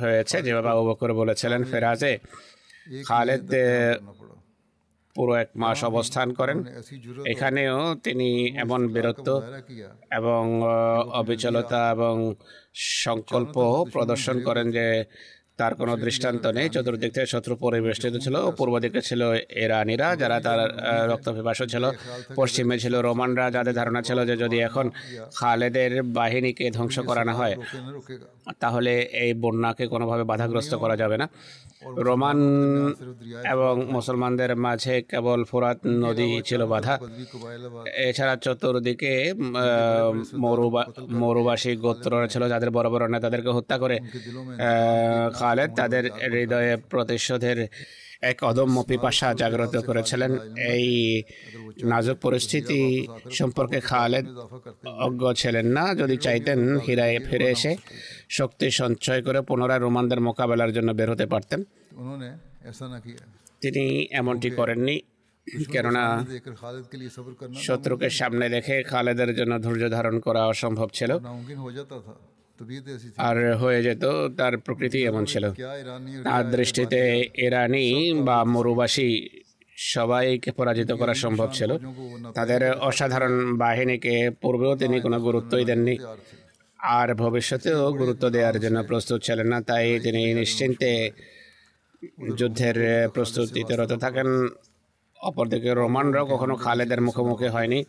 হয়েছে, যেভাবে আবু বকর বলেছিলেন ফেরাজে। খালেদ পুরো এক মাস অবস্থান করেন। এখানেও তিনি এমন বীরত্ব এবং অবিচলতা এবং সংকল্প প্রদর্শন করেন যে তার কোনো দৃষ্টান্ত নেই। চতুর্দিক থেকে শত্রু পরিবেষ্টিত ছিল পূর্ব দিকে ছিল এরানিরা যারা তার রক্ত পিপাসু ছিল। পশ্চিমে ছিল রোমানরা যাদের ধারণা ছিল যে যদি এখন খালেদের বাহিনীকে ধ্বংস করানো হয় তাহলে এই বন্যাকে কোনোভাবে বাধাগ্রস্ত করা যাবে না। রোমান এবং মুসলমানদের মাঝে কেবল ফোরাত নদী ছিল বাধা। এছাড়া চতুর্দিকে মরুবা মরুবাসী গোত্র ছিল যাদের বড় বড় নেতাদেরকে হত্যা করে। খালেদ তাদের হৃদয়ে প্রতিশোধের এক অদম্য পিপাসা জাগ্রত করেছিলেন এই নাজুক পরিস্থিতি সম্পর্কে খালেদ অজ্ঞ ছিলেন না। যদি চাইতেন হীরায় ফিরে এসে শক্তি সঞ্চয় করে পুনরায় রোমানদের মোকাবেলার জন্য বের হতে পারতেন। তিনি এমনটি করেননি কেননা শত্রুকে সামনে রেখে খালেদের জন্য ধৈর্য ধারণ করা অসম্ভব ছিল। আর হয়ে যেত তার প্রকৃতি এমন ছিল। তার দৃষ্টিতে ইরানি বা মরুবাসী সবাইকে পরাজিত করা সম্ভব ছিল। তাদের অসাধারণ বাহিনীকে পূর্বেও তিনি কোনো গুরুত্বই দেননি। আর ভবিষ্যতেও গুরুত্ব দেওয়ার জন্য প্রস্তুত ছিলেন না, তাই তিনি নিশ্চিন্তে যুদ্ধের প্রস্তুতিতে রত থাকেন। অপরদিকে রোমানরাও কখনো খালেদের মুখোমুখি হয়নি।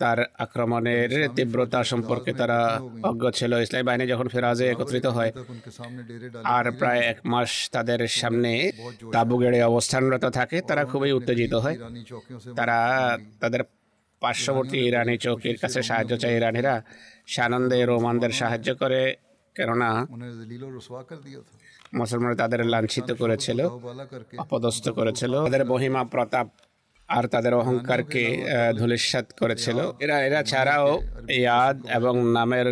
তার আক্রমণের তীব্রতা সম্পর্কে তারা অজ্ঞ ছিল ইসলামী বাহিনী যখন ফেরাজে একত্রিত হয় আর প্রায় এক মাস তাদের সামনে তাবু গেড়ে অবস্থানরত থাকে তারা খুবই উত্তেজিত হয় তারা তাদের পার্শ্ববর্তী ইরানি চৌকির কাছে সাহায্য চায় ইরানিরা সানন্দে রোমানদের সাহায্য করে কেননা মুসলমানরা তাদের লাঞ্ছিত করেছিল অপদস্থ করেছিল তাদের মহিমা প্রতাপ আর তাদের অহংকারকে ধুলিসাত করেছিল। এরা এরা ছাড়াও ইয়াদ এবং নামের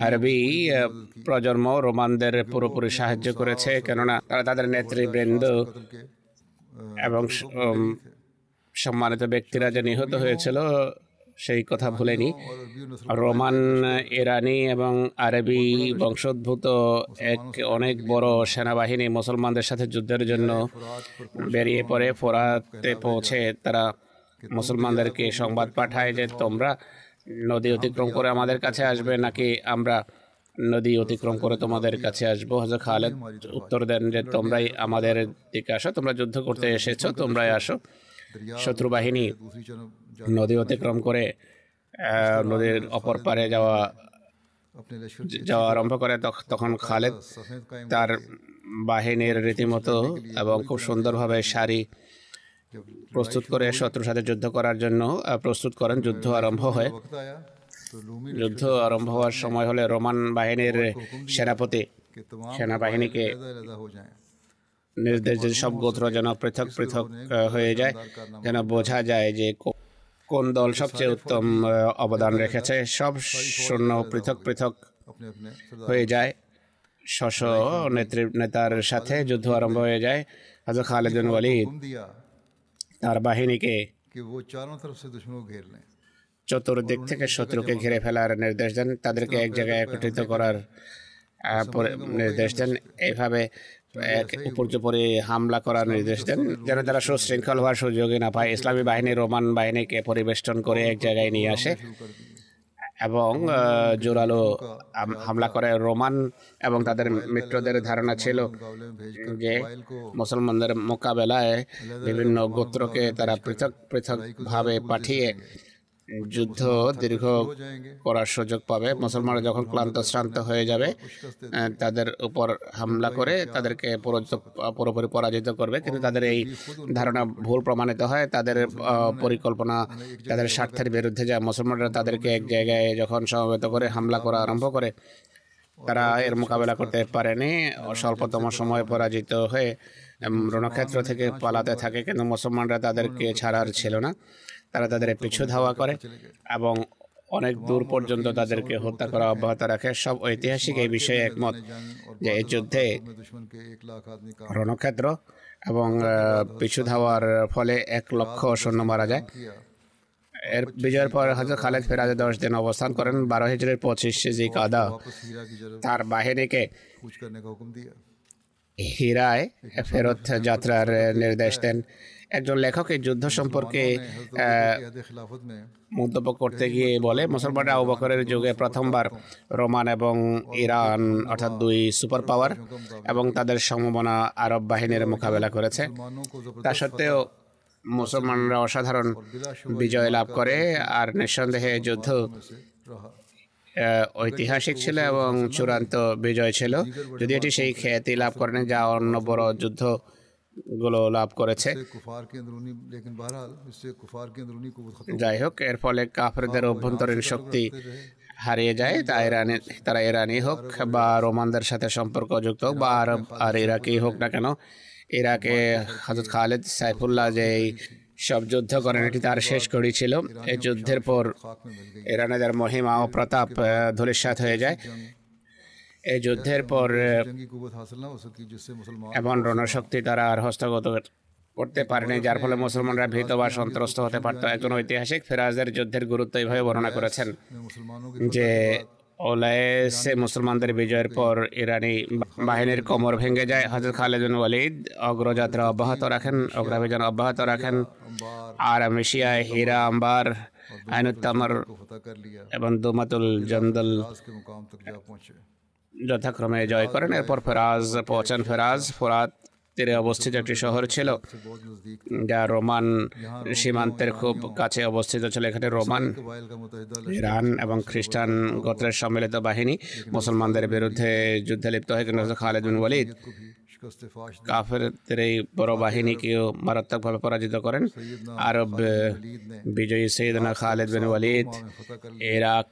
আরবি প্রজন্ম রোমানদের পুরোপুরি সাহায্য করেছে কেননা তারা তাদের নেতৃবৃন্দ এবং সম্মানিত ব্যক্তিরা যে নিহত হয়েছিল সেই কথা ভুলেনি। রোমান ইরানি এবং আরবি বংশোদ্ভূত এক অনেক বড় সেনাবাহিনী মুসলমানদের সাথে যুদ্ধের জন্য বেরিয়ে পড়ে ফোরাতে পৌঁছে তারা মুসলমানদেরকে সংবাদ পাঠায় যে তোমরা নদী অতিক্রম করে আমাদের কাছে আসবে নাকি আমরা নদী অতিক্রম করে তোমাদের কাছে আসব? হজর খালেদ উত্তর দেন যে তোমরাই আমাদের দিকে আসো তোমরা যুদ্ধ করতে এসেছ তোমরাই আসো। শত্রু বাহিনী নদী অতিক্রম করে নদীর অপর পারে যাওয়া যাওয়া আরম্ভ করে তখন খালেদ তার বাহিনীর রীতিমতো এবং খুব সুন্দরভাবে সারি প্রস্তুত করে শত্রুর সাথে যুদ্ধ করার জন্য প্রস্তুত করেন যুদ্ধ আরম্ভ হয়। যুদ্ধ আরম্ভ হওয়ার সময় হলে রোমান বাহিনীর সেনাপতি সেনাবাহিনীকে নির্দেশ যদি সব গোত্র যেন পৃথক পৃথক হয়ে যায়, যেন বোঝা যায় যে কোন দল সবচেয়ে উত্তম অবদান রেখেছে। সব শূন্য পৃথক পৃথক হয়ে যায়। স্বশ নেত্রী, নেতার সাথে যুদ্ধ আরম্ভ হয়ে যায়। হাজর খালেদুল ওয়ালিদ তার বাহিনীকে চতুর্দিক থেকে শত্রুকে ঘিরে ফেলার নির্দেশ দেন। তাদেরকে এক জায়গায় একত্রিত করার নির্দেশ দেন। এভাবে এক উপর্যুপরি হামলা করার নির্দেশ দেন। যেন তারা সুশৃঙ্খল হওয়ার সুযোগই না পায়। ইসলামী বাহিনী রোমান বাহিনীকে পরিবেষ্টন করে এক জায়গায় নিয়ে আসে। এবং জোরালো হামলা করে রোমান এবং তাদের মিত্রদের ধারণা ছিল যে মুসলমানদের মোকাবেলায় বিভিন্ন গোত্রকে তারা পৃথক পৃথকভাবে পাঠিয়ে যুদ্ধ দীর্ঘ করার সুযোগ পাবে। মুসলমানরা যখন ক্লান্ত, শ্রান্ত হয়ে যাবে তাদের উপর হামলা করে তাদেরকে পুরোপুরি পরাজিত করবে। কিন্তু তাদের এই ধারণা ভুল প্রমাণিত হয়। তাদের পরিকল্পনা, তাদের স্বার্থের বিরুদ্ধে যায়। মুসলমানরা তাদেরকে এক জায়গায় যখন সমবেত করে হামলা করা আরম্ভ করে, তারা এর মোকাবেলা করতে পারেনি। স্বল্পতম সময়ে পরাজিত হয়ে রণক্ষেত্র থেকে পালাতে থাকে। কিন্তু মুসলমানরা তাদেরকে ছাড়ার ছিল না। তারা তাদের পিছু ধাওয়া করে এবং অনেক দূর পর্যন্ত তাদেরকে হত্যা করা অব্যাহত রাখে। সব ঐতিহাসিক এই বিষয়ে একমত যে এই যুদ্ধে রণক্ষেত্র এবং পিছু ধাওয়ার ফলে এক লক্ষ সৈন্য মারা যায়। এর বিজয়ের পর হজরত খালেদ ফেরাজে দশ দিন অবস্থান করেন। বারো হিজড়ির পঁচিশ জি কাদা তার বাহিনীকে হীরায় ফেরত যাত্রার নির্দেশ দেন। একজন লেখকের যুদ্ধ সম্পর্কে মন্তব্য করতে গিয়ে বলে মুসলমানরা আবু বকরের যুগে প্রথমবার রোমান এবং ইরান অর্থাৎ দুই সুপার পাওয়ার এবং তাদের সম্ভাবনা আরব বাহিনীর মোকাবেলা করেছে। তা সত্ত্বেও মুসলমানরা অসাধারণ বিজয় লাভ করে আর নিঃসন্দেহে যুদ্ধ ঐতিহাসিক ছিল এবং চূড়ান্ত বিজয় ছিল। যদি এটি সেই খ্যাতি লাভ করেন যা অন্য বড় যুদ্ধ গুলো লাভ করেছে। যাই হোক এর ফলে কাফেরদের অভ্যন্তরীণ শক্তি হারিয়ে যায় তা ইরানি তারা ইরানি হোক বা রোমানদের সাথে সম্পর্ক যুক্ত হোক বা আরব আর ইরাকেই হোক না কেন ইরাকে হজরত খালেদ সাইফুল্লাহ যে সব যুদ্ধ করেন এটি তার শেষ ঘড়ি ছিল। এই যুদ্ধের পর ইরানেদের মহিমা ও প্রতাপ ধুলিস্বাত হয়ে যায়। এই যুদ্ধের পর এমন রণশক্তি তারা আর হস্তগত করতে পারেনি যার ফলে মুসলমানরা ভীত বা সন্ত্রস্ত হতে পারত। একজন ঐতিহাসিক ফেরাজের যুদ্ধের গুরুত্ব এইভাবে বর্ণনা করেছেন যে ওলায়েসে মুসলমানদের বিজয়ের পর ইরানি বাহিনীর কোমর ভেঙে যায়। হজরত খালেদুল ওয়ালিদ অগ্রযাত্রা অব্যাহত রাখেন অগ্রাভিযান অব্যাহত রাখেন। আর মিশিয়ায় হীরা আম্বার আইনুত্তামর এবং দুমাতুল জন্দল যথাক্রমে জয় করেন। এরপর ফেরাজ পৌঁছান ফেরাজ। ফোরাত তীরে অবস্থিত একটি শহর ছিল যা রোমান সীমান্তের খুব কাছে অবস্থিত ছিল। এখানে রোমান ইরান এবং খ্রিস্টান গোত্রের সম্মিলিত বাহিনী মুসলমানদের বিরুদ্ধে যুদ্ধে লিপ্ত হয়ে কিন্তু খালেদ বিন ওয়ালিদ কাফেরদের এই বড় বাহিনীকেও মারাত্মকভাবে পরাজিত করেন। আরব বিজয়ী সৈয়দনা খালেদ বিন ওয়ালিদ ইরাক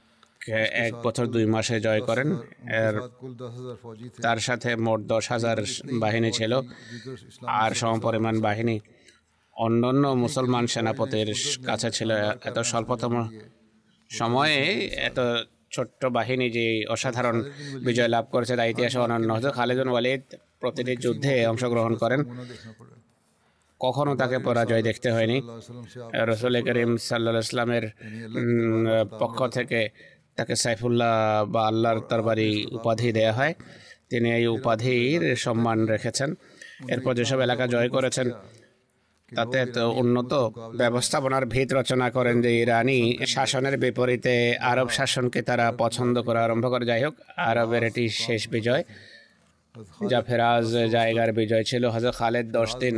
এক বছর দুই মাসে জয় করেন। এর তার সাথে মোট দশ হাজার বাহিনী ছিল আর সমপরিমাণ বাহিনী। অন্যান্য মুসলমান সেনাপতির কাছে ছিল এত স্বল্পতম সময়ে এত ছোট্ট বাহিনী যে অসাধারণ বিজয় লাভ করেছে তা ইতিহাসে অনন্য। হজরত খালেদুন ওয়ালিদ প্রতিটি যুদ্ধে অংশগ্রহণ করেন। কখনো তাকে পরাজয় দেখতে হয়নি। রসুল করিম সাল্লা ইসলামের পক্ষ থেকে তাকে সাইফুল্লাহ বা আল্লাহর তরবারি উপাধি দেয়া হয়। তিনি এই উপাধির সম্মান রেখেছেন। এরপর যেসব এলাকা জয় করেছেন, তাতে তো উন্নত ব্যবস্থাপনার ভিত রচনা করেন যে ইরানি শাসনের বিপরীতে আরব শাসনকে তারা পছন্দ করা আরম্ভ করে। যাই হোক, আরবের এটি শেষ বিজয়। যা ফেরাজ জায়গার বিজয় ছিল। হাজর খালেদ দশ দিন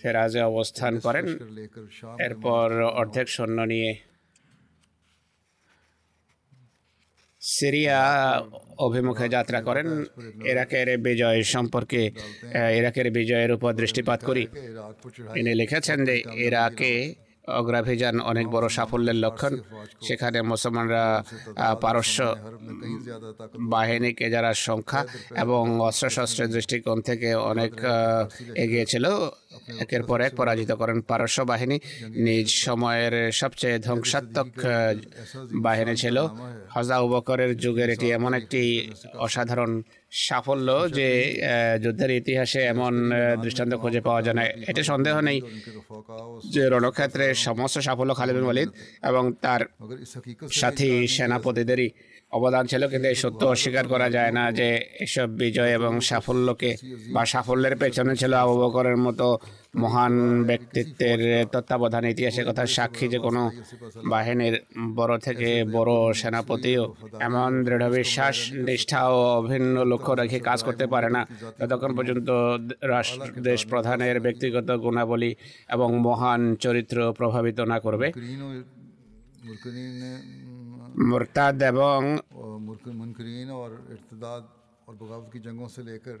ফেরাজে অবস্থান করেন। এরপর অর্ধেক সৈন্য নিয়ে সিরিয়া অভিমুখে যাত্রা করেন ইরাকের বিজয় সম্পর্কে ইরাকের বিজয়ের উপর দৃষ্টিপাত করি। তিনি লিখেছেন যে ইরাকে অগ্রাভিযান অনেক বড় সাফল্যের লক্ষণ। সেখানে মুসলমানরা পারস্য বাহিনীকে যারা সংখ্যা এবং অস্ত্রশস্ত্রের দৃষ্টিকোণ থেকে অনেক এগিয়েছিল, একের পর এক পরাজিত করেন পারস্য বাহিনী। নিজ সময়ের সবচেয়ে ধ্বংসাত্মক বাহিনী ছিল হজা উবকরের যুগের এটি এমন একটি অসাধারণ সাফল্য যে যুদ্ধের ইতিহাসে এমন দৃষ্টান্ত খুঁজে পাওয়া যায় না। এটা সন্দেহ নেই যে রণক্ষেত্রে সমস্ত সাফল্য খালিদ বিন ওয়ালিদ এবং তার সাথী সেনাপতিদেরই অবদান ছিল কিন্তু এই সত্য অস্বীকার করা যায় না যে এসব বিজয় এবং সাফল্যকে বা সাফল্যের পেছনে ছিল আবু বকরের মতো মহান ব্যক্তিত্বের তত্ত্বাবধান ইতিহাসের কথা সাক্ষী যে কোনো বাহিনীর বড় থেকে বড় সেনাপতিও এমন দৃঢ় বিশ্বাস নিষ্ঠা ও অভিন্ন লক্ষ্য রেখে কাজ করতে পারে না ততক্ষণ পর্যন্ত রাষ্ট্র দেশ প্রধানের ব্যক্তিগত গুণাবলী এবং মহান চরিত্র প্রভাবিত না করবে मुनकरीन और मुनकरीन ने মুরতাদ এবং और मुनक- मुनकरीन और इर्तदाद और बगावत की जंगों से लेकर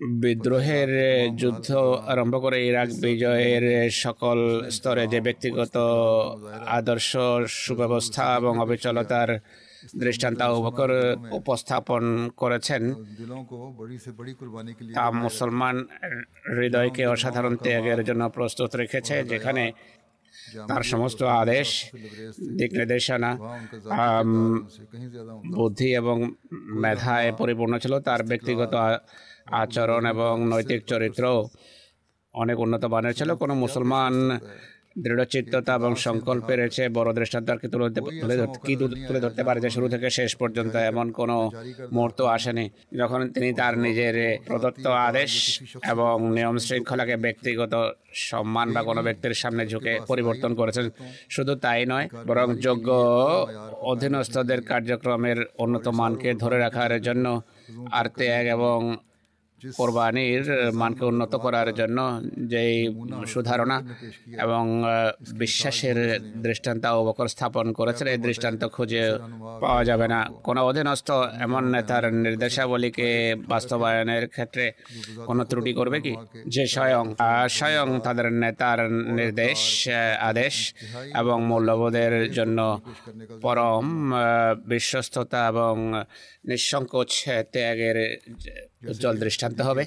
বিদ্রোহের যুদ্ধ আরম্ভ করে ইরাক বিজয়ের সকল স্তরে যে ব্যক্তিগত আদর্শ সুব্যবস্থা এবং অবিচলতার দৃষ্টান্ত উপকর উপস্থাপন করেছেন। তা মুসলমান হৃদয়কে অসাধারণ ত্যাগের জন্য প্রস্তুত রেখেছে যেখানে তার সমস্ত আদেশ দিক নির্দেশনা বুদ্ধি এবং মেধায় পরিপূর্ণ ছিল তার ব্যক্তিগত আচরণ এবং নৈতিক চরিত্র অনেক উন্নত মানের ছিল। কোনো মুসলমান দৃঢ়চিত্ততা এবং সংকল্পের রয়েছে বড় দৃষ্টান্তকে তুলে কি তুলে ধরতে পারে যে শুরু থেকে শেষ পর্যন্ত এমন কোনো মুহূর্ত আসেনি? যখন তিনি তার নিজের প্রদত্ত আদেশ এবং নিয়ম শৃঙ্খলাকে ব্যক্তিগত সম্মান বা কোনো ব্যক্তির সামনে ঝুঁকে পরিবর্তন করেছেন, শুধু তাই নয়, বরং যোগ্য অধীনস্থদের কার্যক্রমের উন্নত মানকে ধরে রাখার জন্য আর ত্যাগ এবং কোরবানির মানকে উন্নত করার জন্য যেই সুধারণা এবং বিশ্বাসের দৃষ্টান্ত অবকর স্থাপন করেছেন এই দৃষ্টান্ত খুঁজে পাওয়া যাবে না। কোনো অধীনস্থ এমন নেতার নির্দেশাবলীকে বাস্তবায়নের ক্ষেত্রে কোনো ত্রুটি করবে কি? যে স্বয়ং স্বয়ং তাদের নেতার নির্দেশ আদেশ এবং মূল্যবোধের জন্য পরম বিশ্বস্ততা এবং নিঃসংকোচ ত্যাগের উজ্জ্বল দৃষ্টান্ত হবে।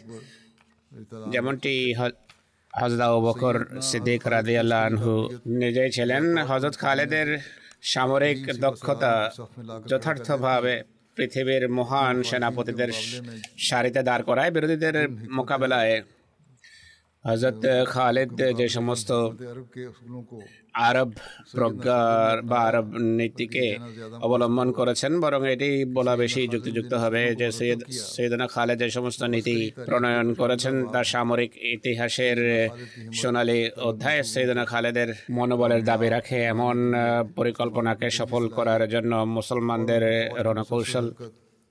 যেমনটি হজরত আবু বকর সিদ্দিক রাদিয়াল্লাহু আনহু নিজেই ছিলেন। হজরত খালেদের সামরিক দক্ষতা যথার্থভাবে পৃথিবীর মহান সেনাপতিদের সারিতে দাঁড় করায়। বিরোধীদের মোকাবেলায় হজরত খালেদ যে সমস্ত আরব প্রজ্ঞার বা আরব নীতিকে অবলম্বন করেছেন বরং এটি বলা বেশি যুক্তিযুক্ত হবে যে সৈয়দ সৈয়দনা খালেদ যে সমস্ত নীতি প্রণয়ন করেছেন তার সামরিক ইতিহাসের সোনালী অধ্যায় সৈয়দনা খালেদের মনোবলের দাবি রাখে এমন পরিকল্পনাকে সফল করার জন্য মুসলমানদের রণকৌশল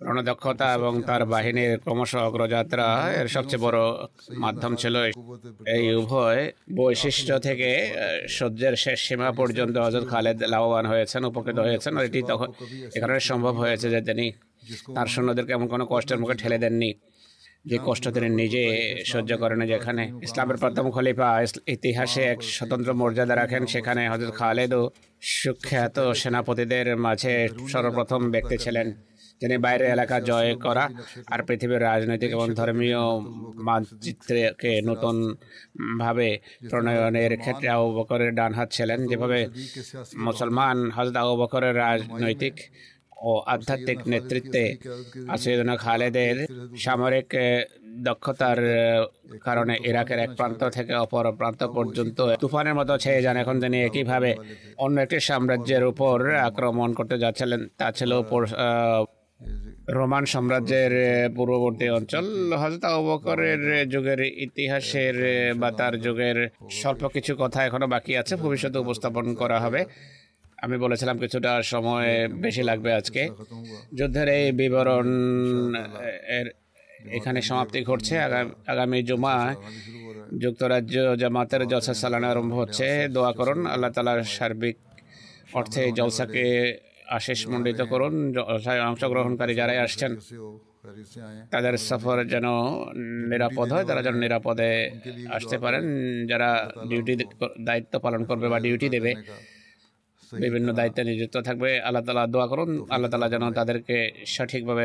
রণদক্ষতা এবং তার বাহিনীর ক্রমশ অগ্রযাত্রা এর সবচেয়ে বড় মাধ্যম ছিল এই উভয় বৈশিষ্ট্য থেকে সহ্যের শেষ সীমা পর্যন্ত হজরত খালেদ লাভবান হয়েছেন উপকৃত হয়েছেন আর এটি তখন এখানে সম্ভব হয়েছে যে তিনি তার সৈন্যদেরকে এমন কোনো কষ্টের মুখে ঠেলে দেননি। যে কষ্ট তিনি নিজে সহ্য করেন যেখানে ইসলামের প্রথম খলিফা ইতিহাসে এক স্বতন্ত্র মর্যাদা রাখেন সেখানে হজরত খালেদও সুখ্যাত সেনাপতিদের মাঝে সর্বপ্রথম ব্যক্তি ছিলেন। তিনি বাইরের এলাকা জয় করা আর পৃথিবীর রাজনৈতিক এবং ধর্মীয় মানচিত্রকে নতুন ভাবে প্রণয়নের ক্ষেত্রে আবু বকরের ডান হাত ছিলেন। যেভাবে মুসলমান হজরত আবু বকরের রাজনৈতিক ও আধ্যাত্মিক নেতৃত্বে আসিদুনা খালেদের সামরিক দক্ষতার কারণে ইরাকের এক প্রান্ত থেকে অপর প্রান্ত পর্যন্ত তুফানের মতো ছেয়ে যান। এখন তিনি একইভাবে অন্য একটি সাম্রাজ্যের উপর আক্রমণ করতে যাচ্ছিলেন। তা ছিল রোমান সাম্রাজ্যের পূর্ববর্তী অঞ্চল হজরত আবু বকরের যুগের ইতিহাসের বা তার যুগের স্বল্প কিছু কথা এখনও বাকি আছে, ভবিষ্যতে উপস্থাপন করা হবে। আমি বলেছিলাম কিছুটা সময় বেশি লাগবে আজকে। যুদ্ধের এই বিবরণ এর এখানে সমাপ্তি ঘটছে। আগামী জুমা যুক্তরাজ্য জামাতের জলসা চালানো আরম্ভ হচ্ছে। দোয়া করুন, আল্লাহ তালার সার্বিক অর্থে জলসাকে আশিস মন্ডিত করুন অংশগ্রহণকারী যারাই আসছেন। তাদের সফর যেন নিরাপদ হয় তারা যেন নিরাপদে আসতে পারেন। যারা ডিউটি দায়িত্ব পালন করবে বা ডিউটি দেবে বিভিন্ন দায়িত্বে নিযুক্ত থাকবে। আল্লাহ তালা দোয়া করুন আল্লাহ তালা যেন তাদেরকে সঠিকভাবে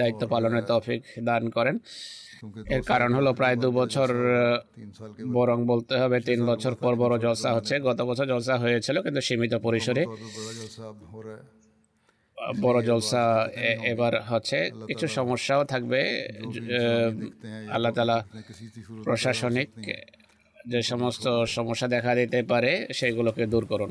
দায়িত্ব পালনের তৌফিক দান করেন। এর কারণ হলো প্রায় দু বছর বরং বলতে হবে তিন বছর পর বড় জলসা হচ্ছে। গত বছর জলসা হয়েছিল কিন্তু সীমিত পরিসরে। বড় জলসা এবার হচ্ছে কিছু সমস্যাও থাকবে আল্লাহ তালা প্রশাসনিক যে সমস্ত সমস্যা দেখা দিতে পারে সেগুলোকে দূর করুন।